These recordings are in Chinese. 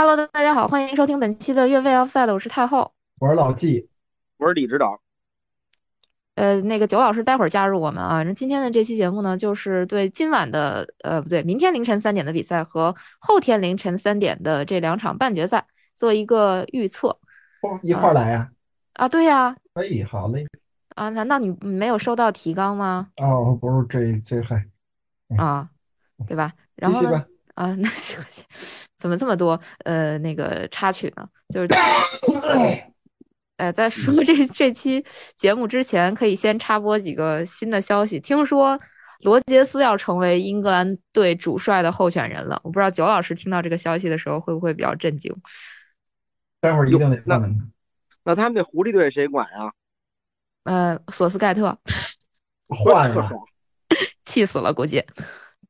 Hello，大家好，欢迎收听本期的越位 Offside，我是太后。我是老纪，我是李指导。呃，那个九老师待会儿加入我们啊。那今天的这期节目呢，就是对今晚的呃不对，明天凌晨三点的比赛和后天凌晨三点的这两场半决赛做一个预测哦，一块儿来呀、啊。对呀，可以，好嘞。啊，难道你没有收到提纲吗？哦，不是这这还啊，对吧？然后呢继续吧？啊，那怎么这么多呃那个插曲呢？就是。哎，在说这这期节目之前，可以先插播几个新的消息。听说罗杰斯要成为英格兰队主帅的候选人了。我不知道九老师听到这个消息的时候会不会比较震惊？待会儿一定得问问他。那他们这狐狸队谁管啊？呃，索斯盖特换了，气死了，估计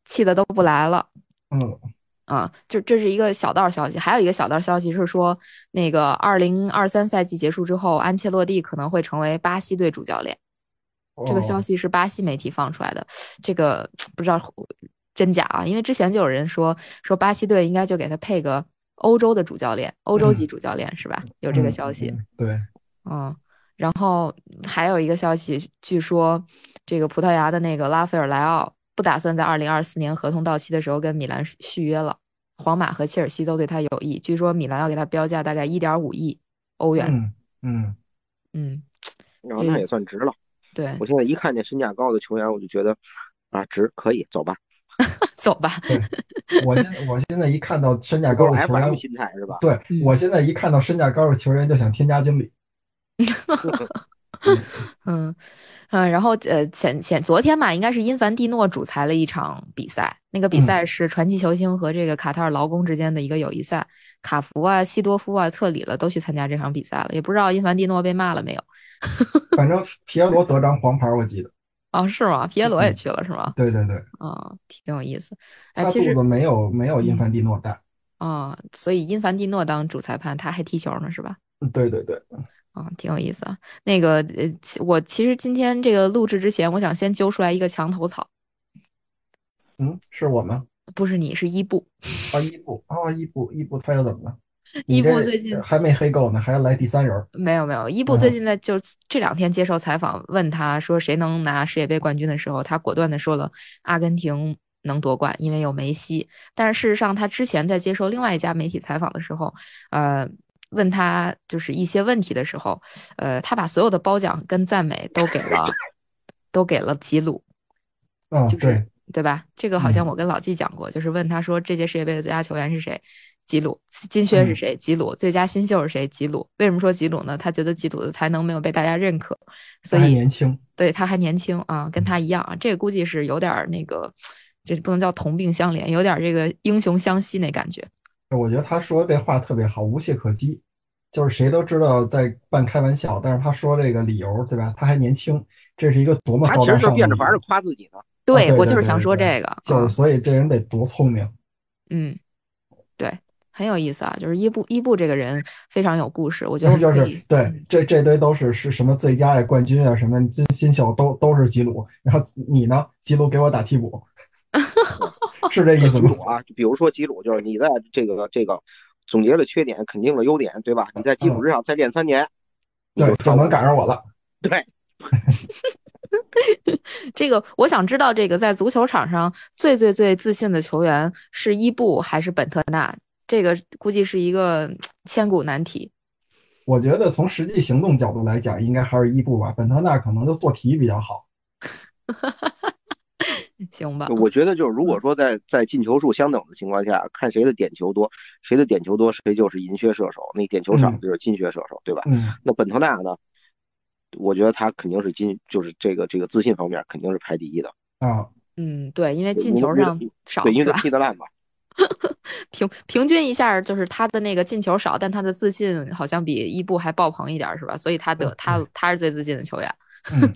气的都不来了。嗯啊，就这是一个小道消息，还有一个小道消息是说，那个二零二三赛季结束之后，安切洛蒂可能会成为巴西队主教练。这个消息是巴西媒体放出来的，这个不知道真假啊，因为之前就有人说说巴西队应该就给他配个欧洲的主教练，欧洲级主教练、是吧？有这个消息。嗯对，嗯，然后还有一个消息，据说这个葡萄牙的那个拉斐尔莱奥。不打算在二零二四年合同到期的时候跟米兰续约了，皇马和切尔西都对他有意。据说米兰要给他标价大概一点五亿欧元。嗯嗯嗯，然后那也算值了。对，我现在一看见身价高的球员，我就觉得啊，值，可以走吧，走吧。对，我现我现在一看到身价高的球员，心态是吧？对我现在一看到身价高的球员，就想添加经理。嗯嗯，然后呃前前昨天吧，应该是因凡蒂诺主裁了一场比赛，那个比赛是传奇球星和这个卡塔尔劳工之间的一个友谊赛，卡福啊、西多夫啊、特里了都去参加这场比赛了，也不知道因凡蒂诺被骂了没有。反正皮耶罗得张黄牌，我记得。哦，是吗？皮耶罗也去了是吗？对对对。啊，挺有意思。哎，他其实肚子没有没有因凡蒂诺大。啊，所以因凡蒂诺当主裁判，他还踢球呢，是吧？对对对。啊，挺有意思啊。那个呃，我其实今天这个录制之前，我想先揪出来一个墙头草。嗯，是我吗？不是你，是伊布。啊，伊布啊，伊布，伊布他又怎么了？伊布最近还没黑够呢，还要来第三人。没有没有，伊布最近在就这两天接受采访，问他说谁能拿世界杯冠军的时候，他果断的说了阿根廷能夺冠，因为有梅西。但是事实上，他之前在接受另外一家媒体采访的时候，呃。问他就是一些问题的时候，呃，他把所有的褒奖跟赞美都给了，都给了吉鲁，嗯，就是对对吧？这个好像我跟老纪讲过，就是问他说这届世界杯的最佳球员是谁？吉鲁，金靴是谁？吉鲁，最佳新秀是谁？吉鲁。为什么说吉鲁呢？他觉得吉鲁的才能没有被大家认可，所以年轻，对他还年轻啊，跟他一样啊，这个估计是有点那个，这不能叫同病相怜，有点这个英雄相惜那感觉。我觉得他说这话特别好，无懈可击。就是谁都知道在半开玩笑，但是他说这个理由，对吧？他还年轻，这是一个多么他其实就变着法儿夸自己呢。对我就是想说这个，就是所以这人得多聪明。嗯，对，很有意思啊。就是伊布伊布这个人非常有故事，我觉得我 就是。对这这堆都是是什么最佳呀、冠军啊、什么新新秀都都是吉鲁，然后你呢？吉鲁给我打替补，是这意思吗？啊，比如说吉鲁，就是你在这个这个。总结了缺点，肯定了优点，对吧？你在基础之上再练三年，对，就能赶上我了。对，这个我想知道，这个在足球场上最最最自信的球员是伊布还是本特纳？这个估计是一个千古难题。我觉得从实际行动角度来讲，应该还是伊布吧。本特纳可能就做题比较好。行吧，我觉得就是如果说在在进球数相等的情况下，看谁的点球多，谁的点球多，谁就是银靴射手；那点球少就是金靴射手，对吧？嗯。那本特纳呢？我觉得他肯定是金，就是这个这个自信方面肯定是排第一的啊。嗯，对，因为进球上少，对，因为他踢得烂嘛。平平均一下，就是他的那个进球少，但他的自信好像比伊布还爆棚一点，是吧？所以他得他他是最自信的球员。嗯。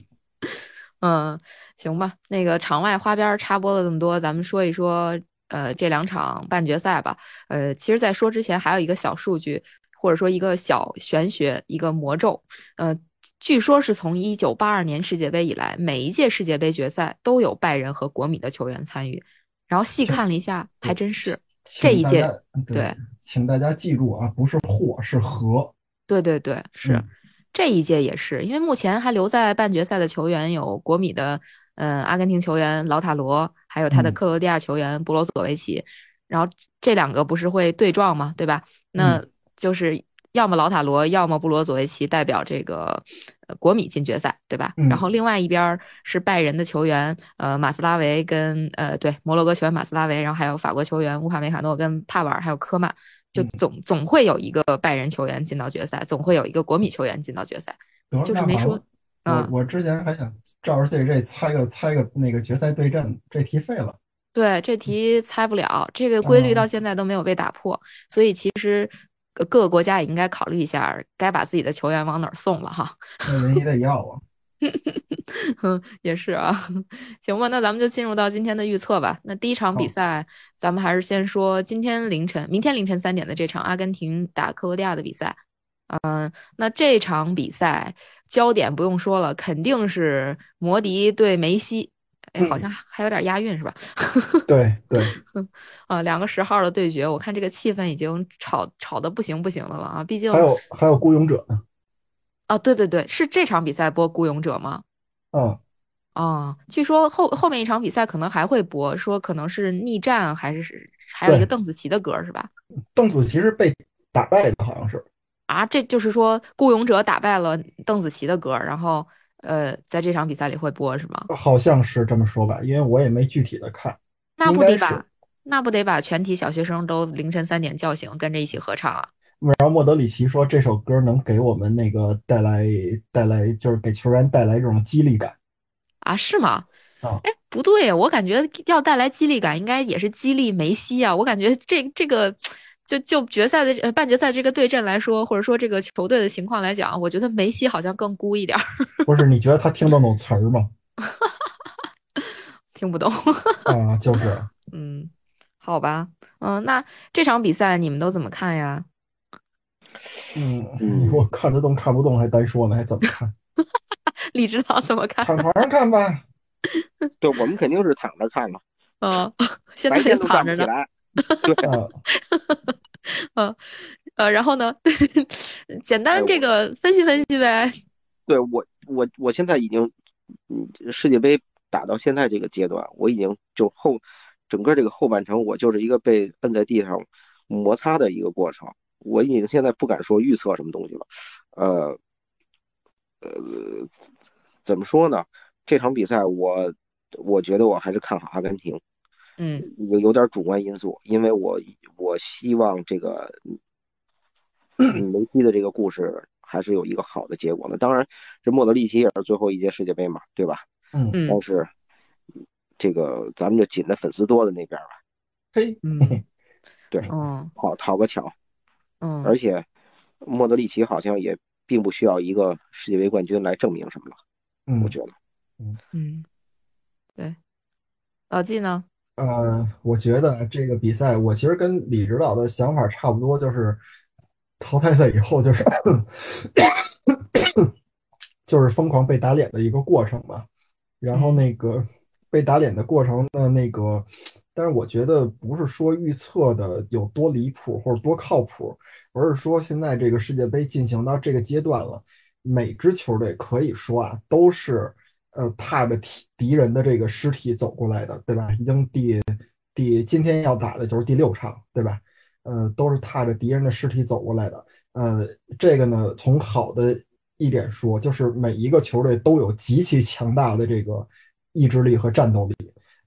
嗯，行吧。那个场外花边插播了这么多，咱们说一说，呃，这两场半决赛吧。呃，其实，在说之前，还有一个小数据，或者说一个小玄学，一个魔咒。呃，据说是从一九八二年世界杯以来，每一届世界杯决赛都有拜仁和国米的球员参与。然后细看了一下，还真是。这一届对，请大家记住啊，不是或是和。对对对，是这一届也是，因为目前还留在半决赛的球员有国米的，嗯，阿根廷球员劳塔罗，还有他的克罗地亚球员布罗佐维奇，然后这两个不是会对撞嘛？对吧？那就是要么劳塔罗，要么布罗佐维奇代表这个国米进决赛，对吧？然后另外一边是拜仁的球员，呃，马斯拉维跟呃，对，摩洛哥球员马斯拉维，然后还有法国球员乌帕梅卡诺跟帕瓦尔，还有科曼。就总总会有一个拜仁球员进到决赛，总会有一个国米球员进到决赛。就是没说，我我之前还想照着这这猜个猜个那个决赛对阵，这题废了。对，这题猜不了，这个规律到现在都没有被打破，所以其实各个国家也应该考虑一下，该把自己的球员往哪儿送了哈。那人也得要啊。嗯，也是啊，行吧，那咱们就进入到今天的预测吧。那第一场比赛，咱们还是先说今天凌晨、明天凌晨三点的这场阿根廷打克罗地亚的比赛。嗯，那这场比赛焦点不用说了，肯定是摩迪对梅西。哎，好像还有点押韵是吧？对 对，啊，两个十号的对决，我看这个气氛已经吵吵的不行不行的了啊！毕竟还有还有孤勇者呢。啊，对对对，是这场比赛播《孤勇者》吗？哦，哦，据说后后面一场比赛可能还会播，说可能是逆战，还是还有一个邓紫棋的歌，是吧？邓紫棋是被打败的，好像是。啊，这就是说《孤勇者》打败了邓紫棋的歌，然后呃，在这场比赛里会播，是吗？好像是这么说吧，因为我也没具体的看。那不得把那不得把全体小学生都凌晨三点叫醒，跟着一起合唱啊？然后莫德里奇说：“这首歌能给我们那个带来带来，就是给球员带来这种激励感啊？是吗？啊，哎，不对，我感觉要带来激励感，应该也是激励梅西啊。我感觉这这个，就就决赛的呃半决赛这个对阵来说，或者说这个球队的情况来讲，我觉得梅西好像更孤一点。不是？你觉得他听得懂词儿吗？听不懂啊，就是，嗯，好吧，嗯，那这场比赛你们都怎么看呀？”嗯，你说看得动看不动还单说呢，还怎么看？李指导怎么看？躺床上看吧。对，我们肯定是躺着看了。嗯，现在就躺着呢。对啊。嗯呃，然后呢？简单这个分析分析呗。对我，我我现在已经，嗯，世界杯打到现在这个阶段，我已经就后整个这个后半程，我就是一个被摁在地上摩擦的一个过程。我已经现在不敢说预测什么东西了，呃，呃，怎么说呢？这场比赛我我觉得我还是看好阿根廷，嗯，有有点主观因素，因为我我希望这个梅西的这个故事还是有一个好的结果的。当然，这莫德里奇也是最后一届世界杯嘛，对吧？嗯嗯。但是这个咱们就紧着粉丝多的那边吧。嘿，嗯，对，嗯，好讨个巧。嗯，而且莫德里奇好像也并不需要一个世界杯冠军来证明什么了。嗯，我觉得，嗯嗯，对，老季呢？呃，我觉得这个比赛，我其实跟李指导的想法差不多，就是淘汰赛以后就是 就是疯狂被打脸的一个过程吧。然后那个被打脸的过程呢，那个。但是我觉得不是说预测的有多离谱或者多靠谱，而是说现在这个世界杯进行到这个阶段了，每支球队可以说啊都是呃踏着敌敌人的这个尸体走过来的，对吧？已经第第今天要打的就是第六场，对吧？呃，都是踏着敌人的尸体走过来的。呃，这个呢，从好的一点说，就是每一个球队都有极其强大的这个意志力和战斗力。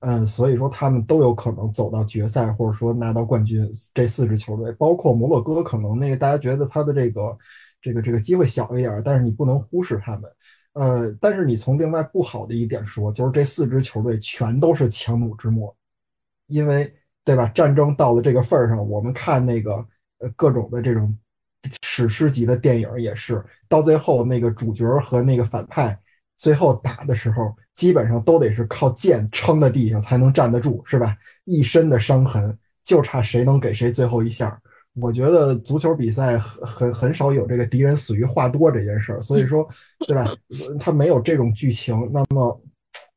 嗯，所以说他们都有可能走到决赛，或者说拿到冠军。这四支球队，包括摩洛哥，可能那个大家觉得他的这个这个这个机会小一点，但是你不能忽视他们。呃，但是你从另外不好的一点说，就是这四支球队全都是强弩之末，因为对吧？战争到了这个份儿上，我们看那个呃各种的这种史诗级的电影也是，到最后那个主角和那个反派。最后打的时候，基本上都得是靠剑撑在地上才能站得住，是吧？一身的伤痕，就差谁能给谁最后一下。我觉得足球比赛很很很少有这个敌人死于话多这件事儿，所以说，对吧？他没有这种剧情，那么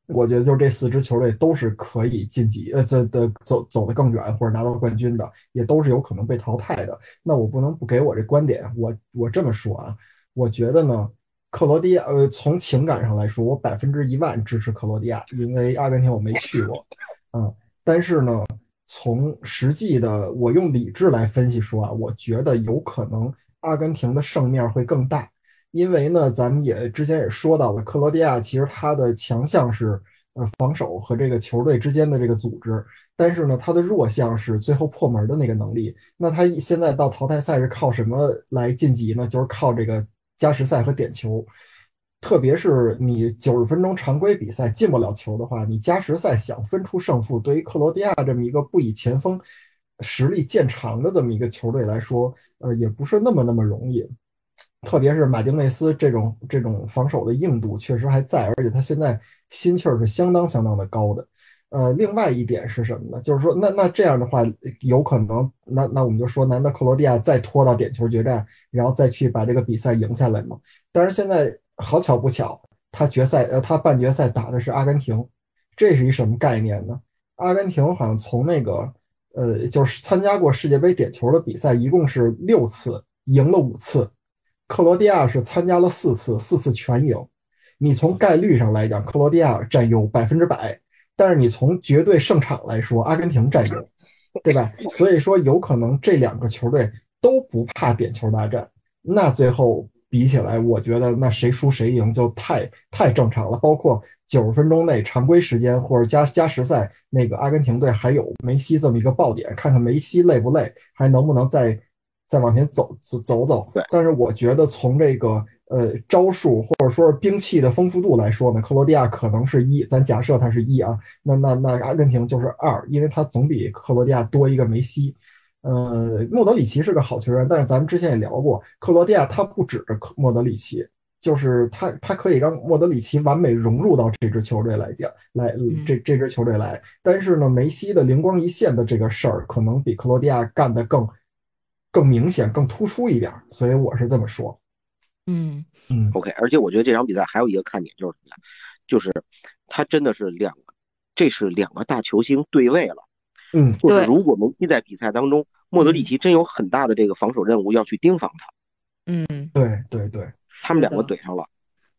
我觉得就这四支球队都是可以晋级，呃，这的走走得更远或者拿到冠军的，也都是有可能被淘汰的。那我不能不给我这观点，我我这么说啊，我觉得呢，克罗地亚，呃，从情感上来说，我百分之一万支持克罗地亚，因为阿根廷我没去过，嗯，但是呢，从实际的，我用理智来分析说啊，我觉得有可能阿根廷的胜面会更大。因为呢，咱们也之前也说到了，克罗地亚其实它的强项是呃防守和这个球队之间的这个组织，但是呢，它的弱项是最后破门的那个能力。那它现在到淘汰赛是靠什么来晋级呢？就是靠这个加时赛和点球。特别是你九十分钟常规比赛进不了球的话，你加时赛想分出胜负，对于克罗地亚这么一个不以前锋实力见长的这么一个球队来说，呃，也不是那么那么容易。特别是马丁内斯这种这种防守的硬度确实还在，而且他现在心气儿是相当相当的高的。呃，另外一点是什么呢？就是说，那那这样的话，有可能，那那我们就说，难道克罗地亚再拖到点球决战，然后再去把这个比赛赢下来吗？但是现在好巧不巧，他决赛呃他半决赛打的是阿根廷，这是一什么概念呢？阿根廷好像从那个呃就是参加过世界杯点球的比赛，一共是六次，赢了五次。克罗地亚是参加了四次，四次全赢。你从概率上来讲，克罗地亚占优百分之百，但是你从绝对胜场来说，阿根廷占优，对吧？所以说有可能这两个球队都不怕点球大战。那最后比起来，我觉得那谁输谁赢就太太正常了。包括九十分钟内常规时间或者加加时赛，那个阿根廷队还有梅西这么一个爆点，看看梅西累不累，还能不能再。再往前走走走走，对。但是我觉得从这个呃招数或者说是兵器的丰富度来说呢，克罗地亚可能是一，咱假设它是一啊，那那那阿根廷就是二，因为它总比克罗地亚多一个梅西。呃，莫德里奇是个好球员，但是咱们之前也聊过，克罗地亚他不止莫德里奇，就是他他可以让莫德里奇完美融入到这支球队来讲，来这这支球队来。但是呢，梅西的灵光一现的这个事儿，可能比克罗地亚干得更。更明显、更突出一点，所以我是这么说。嗯嗯，OK。而且我觉得这场比赛还有一个看点就是什么呀？就是他真的是两个，这是两个大球星对位了。嗯，就是如果梅西在比赛当中，莫德里奇真有很大的这个防守任务要去盯防他。嗯，对对对，他们两个怼上了。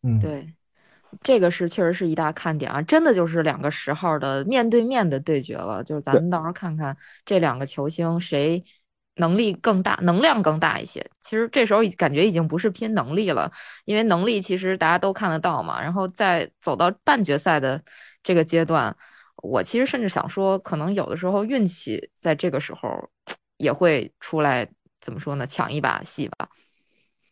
嗯，对，这个是确实是一大看点啊！真的就是两个十号的面对面的对决了。就是咱们到时候看看这两个球星谁。能力更大，能量更大一些。其实这时候感觉已经不是拼能力了，因为能力其实大家都看得到嘛。然后在走到半决赛的这个阶段，我其实甚至想说，可能有的时候运气在这个时候也会出来，怎么说呢？抢一把戏吧。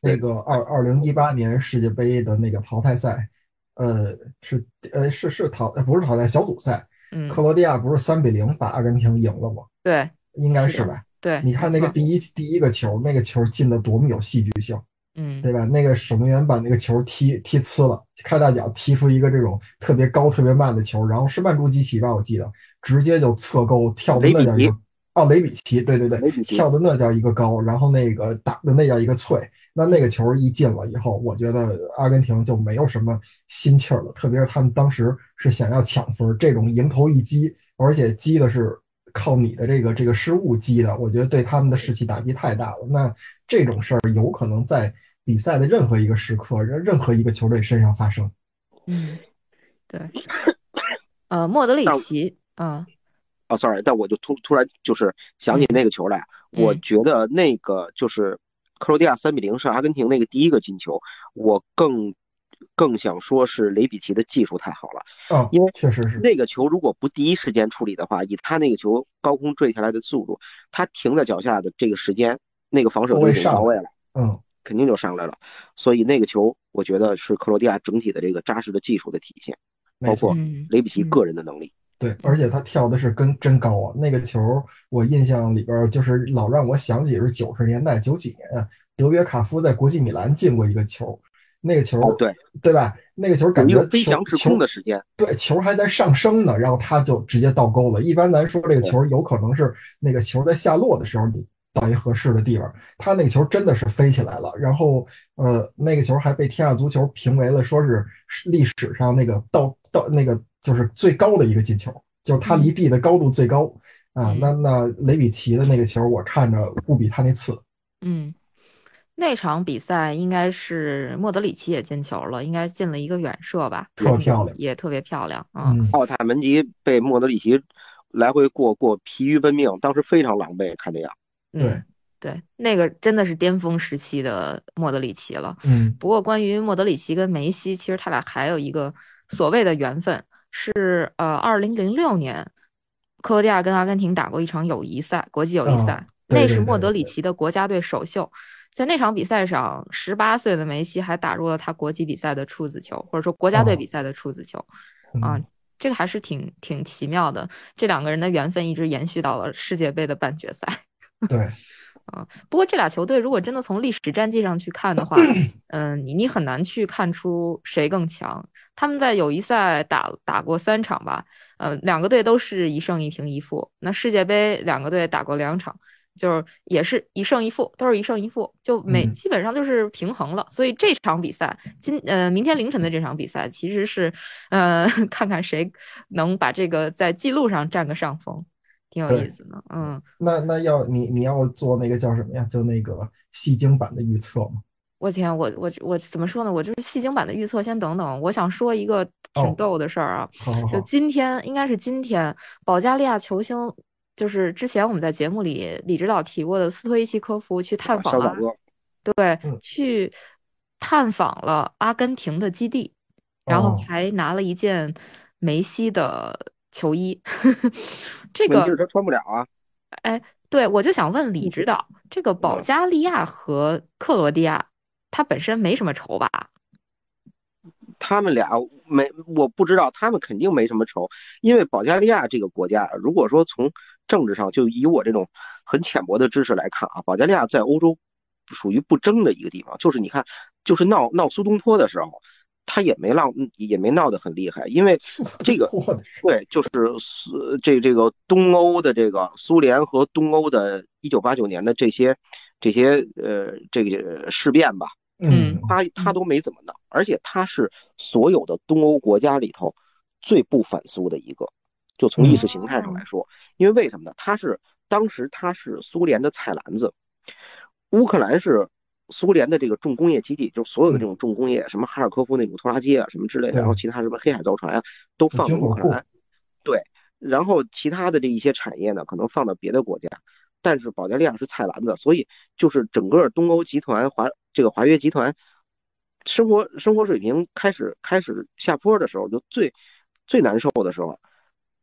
那个二二零一八年世界杯的那个淘汰赛，呃，是呃是是淘不是淘汰小组赛，嗯，克罗地亚不是三比零把阿根廷赢了吗？对，应该是吧。对，你看那个第一第一个球，那个球进的多么有戏剧性，嗯，对吧？那个守门员把那个球踢踢呲了，开大脚踢出一个这种特别高、特别慢的球，然后是曼朱基奇吧，我记得直接就侧勾跳的那叫一个哦，雷比奇，对对对，跳的那叫一个高，然后那个打的那叫一个脆。那那个球一进了以后，我觉得阿根廷就没有什么心气儿了，特别是他们当时是想要抢分，这种迎头一击，而且击的是。靠你的这个这个失误击的，我觉得对他们的士气打击太大了。那这种事儿有可能在比赛的任何一个时刻，任任何一个球队身上发生。嗯，对。呃，莫德里奇，啊，哦，sorry，但我就突突然就是想起那个球来，我觉得那个就是克罗地亚三比零胜阿根廷那个第一个进球，我更。更想说是雷比奇的技术太好了，嗯，因为确实是那个球如果不第一时间处理的话，以他那个球高空坠下来的速度，他停在脚下的这个时间，那个防守就已经到位了，嗯，肯定就上来了。所以那个球，我觉得是克罗地亚整体的这个扎实的技术的体现，包括雷比奇个人的能力。对，而且他跳的是跟真高啊！那个球我印象里边就是老让我想起是九十年代九几年啊，德约卡夫在国际米兰进过一个球。那个球，对对吧？那个球感觉飞翔滞空的时间，对，球还在上升呢，然后他就直接倒钩了。一般咱说这个球有可能是那个球在下落的时候，你到一合适的地方，他那个球真的是飞起来了。然后，呃，那个球还被天下足球评为了说是历史上那个倒倒那个就是最高的一个进球，就是他离地的高度最高啊。那那雷比奇的那个球，我看着不比他那次。嗯，那场比赛应该是莫德里奇也进球了，应该进了一个远射吧，特漂亮，也特别漂亮啊。奥塔门迪被莫德里奇来回过过，疲于奔命，当时非常狼狈，看那样。对。对，那个真的是巅峰时期的莫德里奇了。嗯，不过关于莫德里奇跟梅西，其实他俩还有一个所谓的缘分，是呃，二零零六年，克罗地亚跟阿根廷打过一场友谊赛，国际友谊赛，那是莫德里奇的国家队首秀。在那场比赛上，十八岁的梅西还打入了他国际比赛的处子球，或者说国家队比赛的处子球。啊，这个还是挺挺奇妙的。这两个人的缘分一直延续到了世界杯的半决赛。对。啊，不过这俩球队如果真的从历史战绩上去看的话，嗯，你你很难去看出谁更强。他们在友谊赛打打过三场吧，呃，两个队都是一胜一平一负。那世界杯两个队打过两场，就是也是一胜一负，都是一胜一负，就每基本上就是平衡了。所以这场比赛今呃明天凌晨的这场比赛其实是呃 看看谁能把这个在记录上占个上风。挺有意思的，嗯，那那要你你要做那个叫什么呀？就那个戏精版的预测吗？我天，我我我怎么说呢？我就是戏精版的预测，先等等。我想说一个挺逗的事儿啊，就今天应该是今天，保加利亚球星就是之前我们在节目里李指导提过的斯托伊奇科夫去探访了，对，去探访了阿根廷的基地，然后还拿了一件梅西的。球衣，这个他穿不了啊。哎，对，我就想问李指导，这个保加利亚和克罗地亚，他本身没什么仇吧？他们俩没，我不知道，他们肯定没什么仇，因为保加利亚这个国家，如果说从政治上，就以我这种很浅薄的知识来看啊，保加利亚在欧洲属于不争的一个地方，就是你看，就是闹闹苏东坡的时候。他也没闹，也没闹得很厉害，因为这个对，就是苏这这个东欧的这个苏联和东欧的1989年的这些这些呃这个事变吧，嗯，他他都没怎么闹，而且他是所有的东欧国家里头最不反苏的一个，就从意识形态上来说，因为为什么呢？他是当时他是苏联的菜篮子，乌克兰是。苏联的这个重工业基地，就所有的这种重工业，什么哈尔科夫那种拖拉机啊，什么之类的，然后其他什么黑海造船啊，都放在乌克兰。对，然后其他的这一些产业呢，可能放到别的国家，但是保加利亚是菜篮子，所以就是整个东欧集团华这个华约集团，生活生活水平开始开始下坡的时候，就最最难受的时候，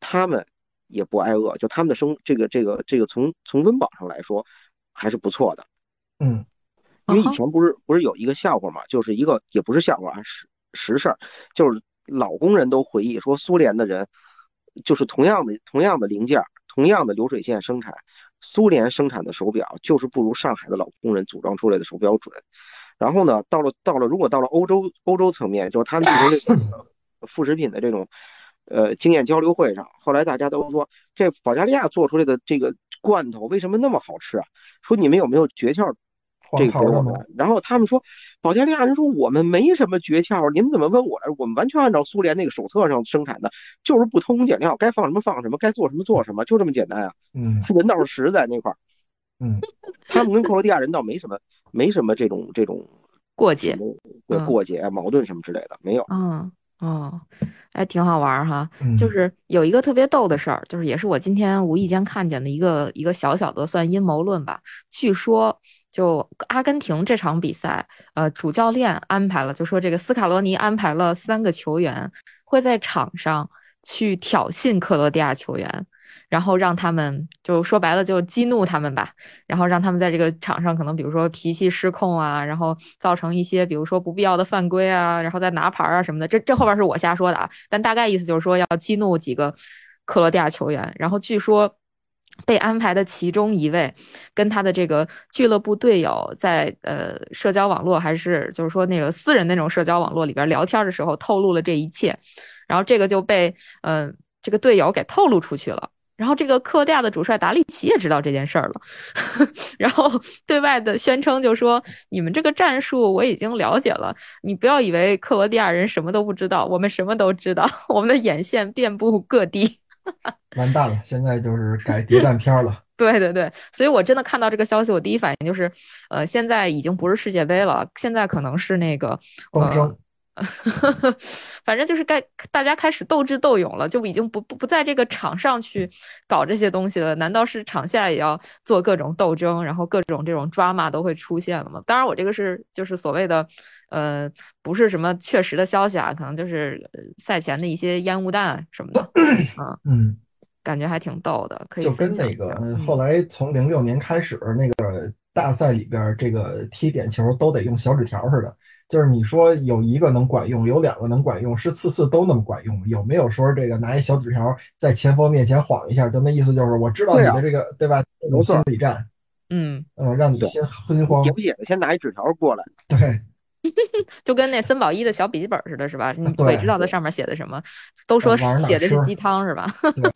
他们也不挨饿，就他们的生这个这个这个从从温饱上来说还是不错的。嗯。因为以前不是不是有一个笑话嘛，就是一个也不是笑话啊，实实事儿，就是老工人都回忆说，苏联的人就是同样的同样的零件，同样的流水线生产，苏联生产的手表就是不如上海的老工人组装出来的手表准。然后呢，到了到了如果到了欧洲欧洲层面，就是他们进行这个副食品的这种呃经验交流会上，后来大家都说，这保加利亚做出来的这个罐头为什么那么好吃啊？说你们有没有诀窍？这个给我们，然后他们说，保加利亚人说我们没什么诀窍，你们怎么问我？我们完全按照苏联那个手册上生产的，就是不偷工减料，该放什么放什么，该做什么做什么，就这么简单啊。嗯，人倒是实在那块儿。嗯，他们跟克罗地亚人倒没什么，没什么这种这种过节，对过节啊矛盾什么之类的没有。嗯哦，哎，挺好玩哈。就是有一个特别逗的事儿，就是也是我今天无意间看见的一个一个小小的算阴谋论吧。据说。就阿根廷这场比赛，呃，主教练安排了，就说这个斯卡罗尼安排了三个球员会在场上去挑衅克罗地亚球员，然后让他们就说白了就激怒他们吧，然后让他们在这个场上可能比如说脾气失控啊，然后造成一些比如说不必要的犯规啊，然后再拿牌啊什么的。这这后边是我瞎说的啊，但大概意思就是说要激怒几个克罗地亚球员，然后据说。被安排的其中一位，跟他的这个俱乐部队友在呃社交网络还是就是说那个私人那种社交网络里边聊天的时候透露了这一切，然后这个就被嗯这个队友给透露出去了，然后这个克罗地亚的主帅达利奇也知道这件事儿了，然后对外的宣称就说：“你们这个战术我已经了解了，你不要以为克罗地亚人什么都不知道，我们什么都知道，我们的眼线遍布各地。”完蛋了，现在就是改谍战片了。对对对，所以我真的看到这个消息，我第一反应就是，呃，现在已经不是世界杯了，现在可能是那个呃。反正就是该大家开始斗智斗勇了，就已经不不不在这个场上去搞这些东西了。难道是场下也要做各种斗争，然后各种这种 drama 都会出现了吗？当然，我这个是就是所谓的，呃，不是什么确实的消息啊，可能就是赛前的一些烟雾弹什么的。嗯嗯，感觉还挺逗的，可以就跟那个后来从零六年开始那个大赛里边，这个踢点球都得用小纸条似的。就是你说有一个能管用，有两个能管用，是次次都那么管用？有没有说这个拿一小纸条在前锋面前晃一下，就那意思就是我知道你的这个对吧？这种心理战，嗯嗯，让你先昏慌。写不写的，先拿一纸条过来。对，就跟那森宝一的小笔记本似的，是吧？你鬼知道它上面写的什么？都说写的是鸡汤，是吧？对，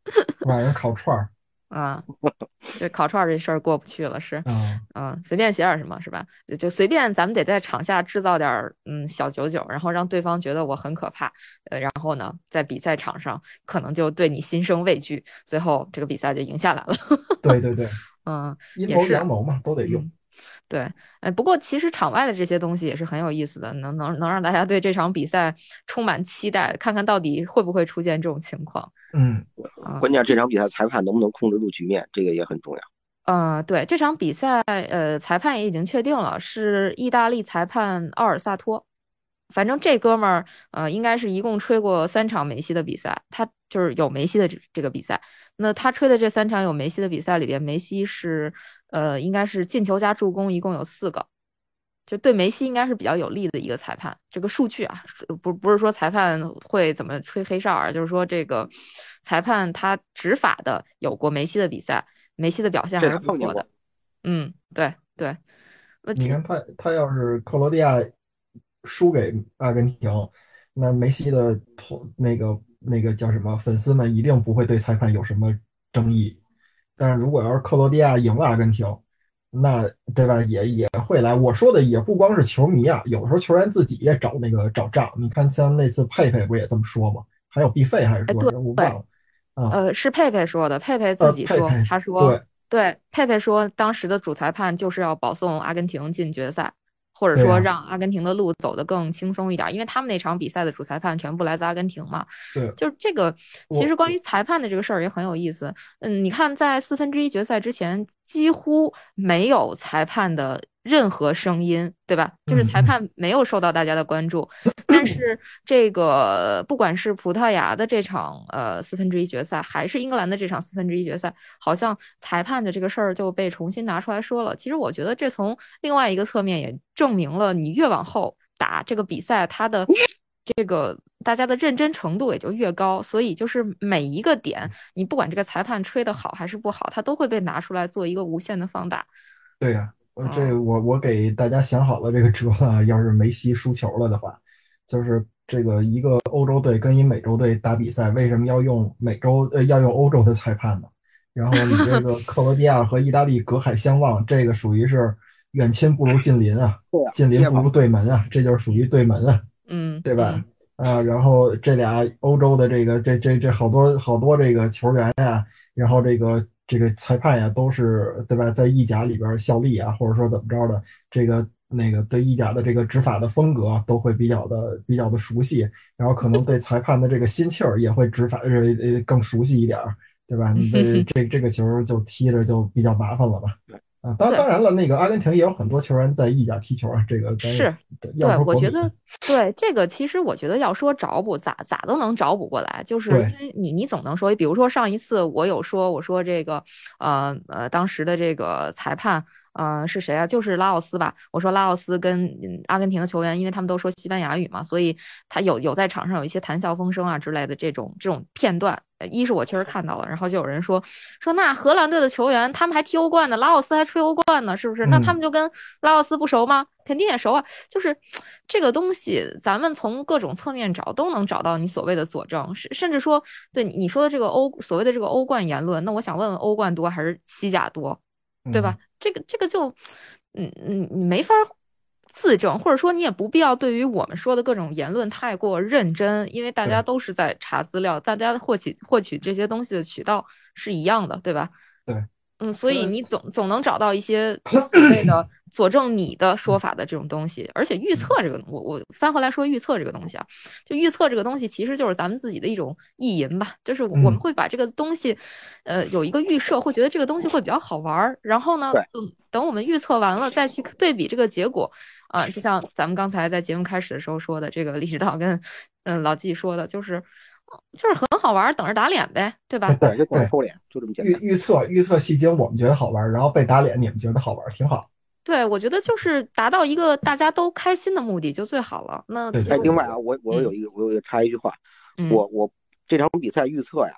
晚上烤串儿。啊，就烤串这事儿过不去了，是，嗯，随便写点什么，是吧？就随便，咱们得在场下制造点嗯小九九，然后让对方觉得我很可怕，呃，然后呢，在比赛场上可能就对你心生畏惧，最后这个比赛就赢下来了。对对对，嗯，阴谋阳谋嘛，都得用。对，哎，不过其实场外的这些东西也是很有意思的，能能能让大家对这场比赛充满期待，看看到底会不会出现这种情况。嗯，关键这场比赛裁判能不能控制住局面，这个也很重要。呃，对，这场比赛，呃，裁判也已经确定了，是意大利裁判奥尔萨托。反正这哥们儿，呃，应该是一共吹过三场梅西的比赛，他就是有梅西的这这个比赛。那他吹的这三场有梅西的比赛里边，梅西是，呃，应该是进球加助攻一共有四个，就对梅西应该是比较有利的一个裁判。这个数据啊，不不是说裁判会怎么吹黑哨啊，就是说这个裁判他执法的有过梅西的比赛，梅西的表现还是不错的。嗯，对对。你看他他要是克罗地亚输给阿根廷，那梅西的头那个。那个叫什么？粉丝们一定不会对裁判有什么争议，但是如果要是克罗地亚赢了阿根廷，那对吧？也也会来。我说的也不光是球迷啊，有时候球员自己也找那个找账。你看，像那次佩佩不也这么说吗？还有毕费还是说我忘了啊？呃，是佩佩说的，佩佩自己说，他说对对，佩佩说当时的主裁判就是要保送阿根廷进决赛。或者说让阿根廷的路走得更轻松一点，因为他们那场比赛的主裁判全部来自阿根廷嘛。对，就是这个。其实关于裁判的这个事儿也很有意思。嗯，你看在四分之一决赛之前，几乎没有裁判的。任何声音，对吧？就是裁判没有受到大家的关注，但是这个不管是葡萄牙的这场呃四分之一决赛，还是英格兰的这场四分之一决赛，好像裁判的这个事儿就被重新拿出来说了。其实我觉得这从另外一个侧面也证明了，你越往后打这个比赛，它的这个大家的认真程度也就越高。所以就是每一个点，你不管这个裁判吹的好还是不好，它都会被拿出来做一个无限的放大。对呀。这我我给大家想好了这个辙了，要是梅西输球了的话，就是这个一个欧洲队跟一美洲队打比赛，为什么要用美洲呃要用欧洲的裁判呢？然后你这个克罗地亚和意大利隔海相望，这个属于是远亲不如近邻啊，近邻不如对门啊，这就是属于对门啊，嗯，对吧？啊，然后这俩欧洲的这个这这这好多好多这个球员呀，然后这个。这个裁判呀，都是对吧，在意甲里边效力啊，或者说怎么着的，这个那个对意甲的这个执法的风格都会比较的比较的熟悉，然后可能对裁判的这个心气儿也会执法呃呃更熟悉一点儿，对吧？你 这这这个球就踢着就比较麻烦了吧？啊，当当然了，那个阿根廷也有很多球员在意甲踢球啊。这个是，对，我觉得对这个，其实我觉得要说找补，咋咋都能找补过来。就是因为你你总能说，比如说上一次我有说，我说这个呃呃，当时的这个裁判呃是谁啊？就是拉奥斯吧。我说拉奥斯跟阿根廷的球员，因为他们都说西班牙语嘛，所以他有有在场上有一些谈笑风生啊之类的这种这种片段。一是我确实看到了，然后就有人说说那荷兰队的球员他们还踢欧冠呢，拉奥斯还吹欧冠呢，是不是？那他们就跟拉奥斯不熟吗？肯定也熟啊。就是这个东西，咱们从各种侧面找都能找到你所谓的佐证，甚甚至说对你说的这个欧所谓的这个欧冠言论，那我想问问，欧冠多还是西甲多，对吧？这个这个就，嗯嗯，你没法。自证，或者说你也不必要对于我们说的各种言论太过认真，因为大家都是在查资料，大家获取获取这些东西的渠道是一样的，对吧？对，嗯，所以你总总能找到一些所谓的 佐证你的说法的这种东西。而且预测这个，我我翻回来说预测这个东西啊，就预测这个东西其实就是咱们自己的一种意淫吧，就是我们会把这个东西，呃，有一个预设，会觉得这个东西会比较好玩儿，然后呢，等等我们预测完了再去对比这个结果。啊，就像咱们刚才在节目开始的时候说的，这个李指导跟嗯老季说的，就是就是很好玩，等着打脸呗，对吧？对，就等着抽脸，就这么简单。预预测预测戏精，我们觉得好玩，然后被打脸，你们觉得好玩，挺好。对，我觉得就是达到一个大家都开心的目的就最好了。那哎，另外啊，我我有一个，我有一个插一句话，我我这场比赛预测呀，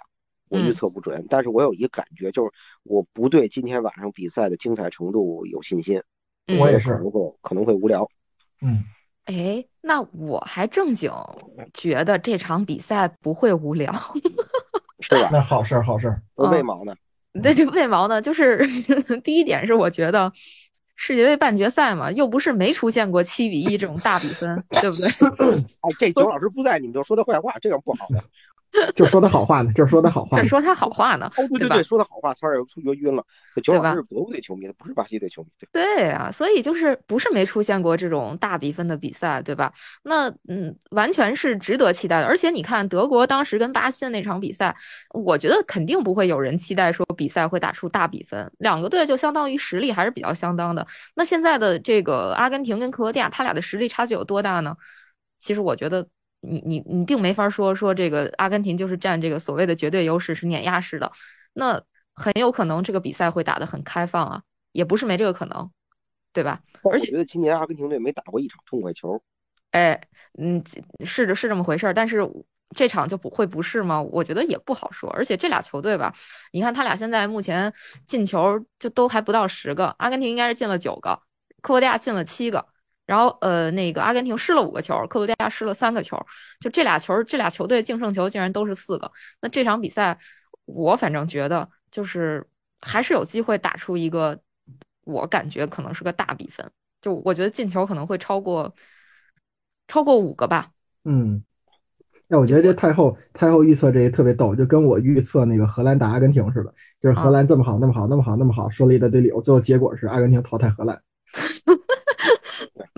我预测不准，但是我有一个感觉，就是我不对今天晚上比赛的精彩程度有信心。我也是，可能会可能会无聊。嗯，哎，那我还正经觉得这场比赛不会无聊，是吧？那好事儿，好事儿。为毛呢？对，就为毛呢？就是 第一点是，我觉得世界杯半决赛嘛，又不是没出现过七比一这种大比分，对不对？哎，这九老师不在，你们就说他坏话，这样不好的。就说他好话呢，就说他好话，这说他好话呢。哦，对对对，说他好话，差点又晕了。九老师是德国队球迷，他不是巴西队球迷。对啊，所以就是不是没出现过这种大比分的比赛，对吧？那嗯，完全是值得期待的。而且你看德国当时跟巴西的那场比赛，我觉得肯定不会有人期待说比赛会打出大比分。两个队就相当于实力还是比较相当的。那现在的这个阿根廷跟克罗地亚，他俩的实力差距有多大呢？其实我觉得。你你你并没法说说这个阿根廷就是占这个所谓的绝对优势是碾压式的，那很有可能这个比赛会打得很开放啊，也不是没这个可能，对吧？而且我觉得今年阿根廷队没打过一场痛快球。哎，嗯，是是这么回事儿，但是这场就不会不是吗？我觉得也不好说。而且这俩球队吧，你看他俩现在目前进球就都还不到十个，阿根廷应该是进了九个，克罗地亚进了七个。然后，呃，那个阿根廷失了五个球，克罗地亚失了三个球，就这俩球，这俩球队净胜球竟然都是四个。那这场比赛，我反正觉得就是还是有机会打出一个，我感觉可能是个大比分。就我觉得进球可能会超过超过五个吧。嗯，那我觉得这太后太后预测这特别逗，就跟我预测那个荷兰打阿根廷似的，就是荷兰这么好，那么好，那么好，那么好，说了一大堆理由，最后结果是阿根廷淘汰荷兰。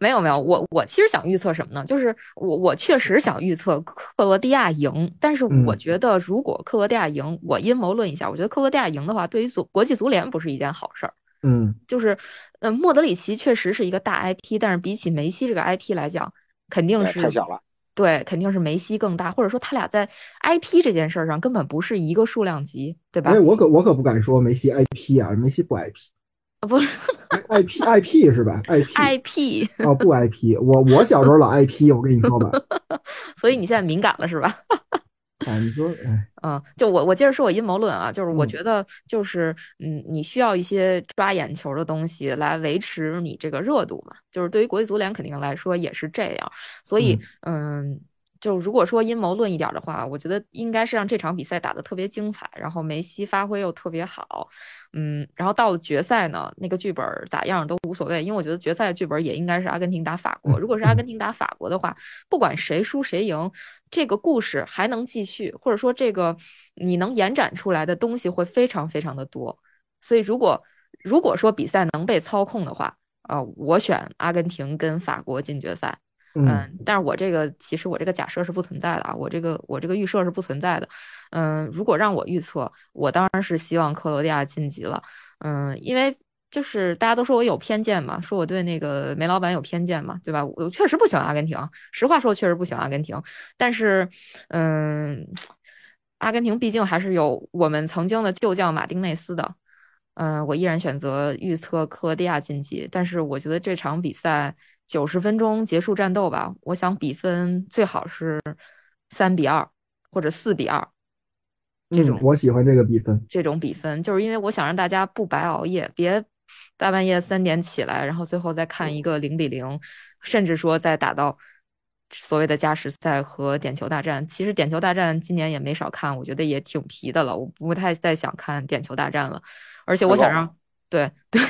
没有没有，我我其实想预测什么呢？就是我我确实想预测克罗地亚赢，但是我觉得如果克罗地亚赢，我阴谋论一下，我觉得克罗地亚赢的话，对于足国际足联不是一件好事儿。嗯，就是，呃，莫德里奇确实是一个大 IP，但是比起梅西这个 IP 来讲，肯定是太小了。对，肯定是梅西更大，或者说他俩在 IP 这件事上根本不是一个数量级，对吧？哎，我可我可不敢说梅西 IP 啊，梅西不 IP。啊不，I P I P 是吧？I P I P 哦不 I P，我我小时候老 I P，我跟你说吧。所以你现在敏感了是吧？啊，你说，嗯，就我我接着说我阴谋论啊，就是我觉得就是嗯，你需要一些抓眼球的东西来维持你这个热度嘛，就是对于国际足联肯定来说也是这样，所以嗯。就如果说阴谋论一点的话，我觉得应该是让这场比赛打得特别精彩，然后梅西发挥又特别好，嗯，然后到了决赛呢，那个剧本咋样都无所谓，因为我觉得决赛剧本也应该是阿根廷打法国。如果是阿根廷打法国的话，不管谁输谁赢，这个故事还能继续，或者说这个你能延展出来的东西会非常非常的多。所以如果如果说比赛能被操控的话，呃，我选阿根廷跟法国进决赛。嗯，但是我这个其实我这个假设是不存在的啊，我这个我这个预设是不存在的。嗯，如果让我预测，我当然是希望克罗地亚晋级了。嗯，因为就是大家都说我有偏见嘛，说我对那个梅老板有偏见嘛，对吧？我确实不喜欢阿根廷，实话说，确实不喜欢阿根廷。但是，嗯，阿根廷毕竟还是有我们曾经的旧将马丁内斯的。嗯，我依然选择预测克罗地亚晋级，但是我觉得这场比赛。九十分钟结束战斗吧，我想比分最好是三比二或者四比二。这种我喜欢这个比分，这种比分，就是因为我想让大家不白熬夜，别大半夜三点起来，然后最后再看一个零比零，甚至说再打到所谓的加时赛和点球大战。其实点球大战今年也没少看，我觉得也挺皮的了，我不太再想看点球大战了。而且我想让，对 对，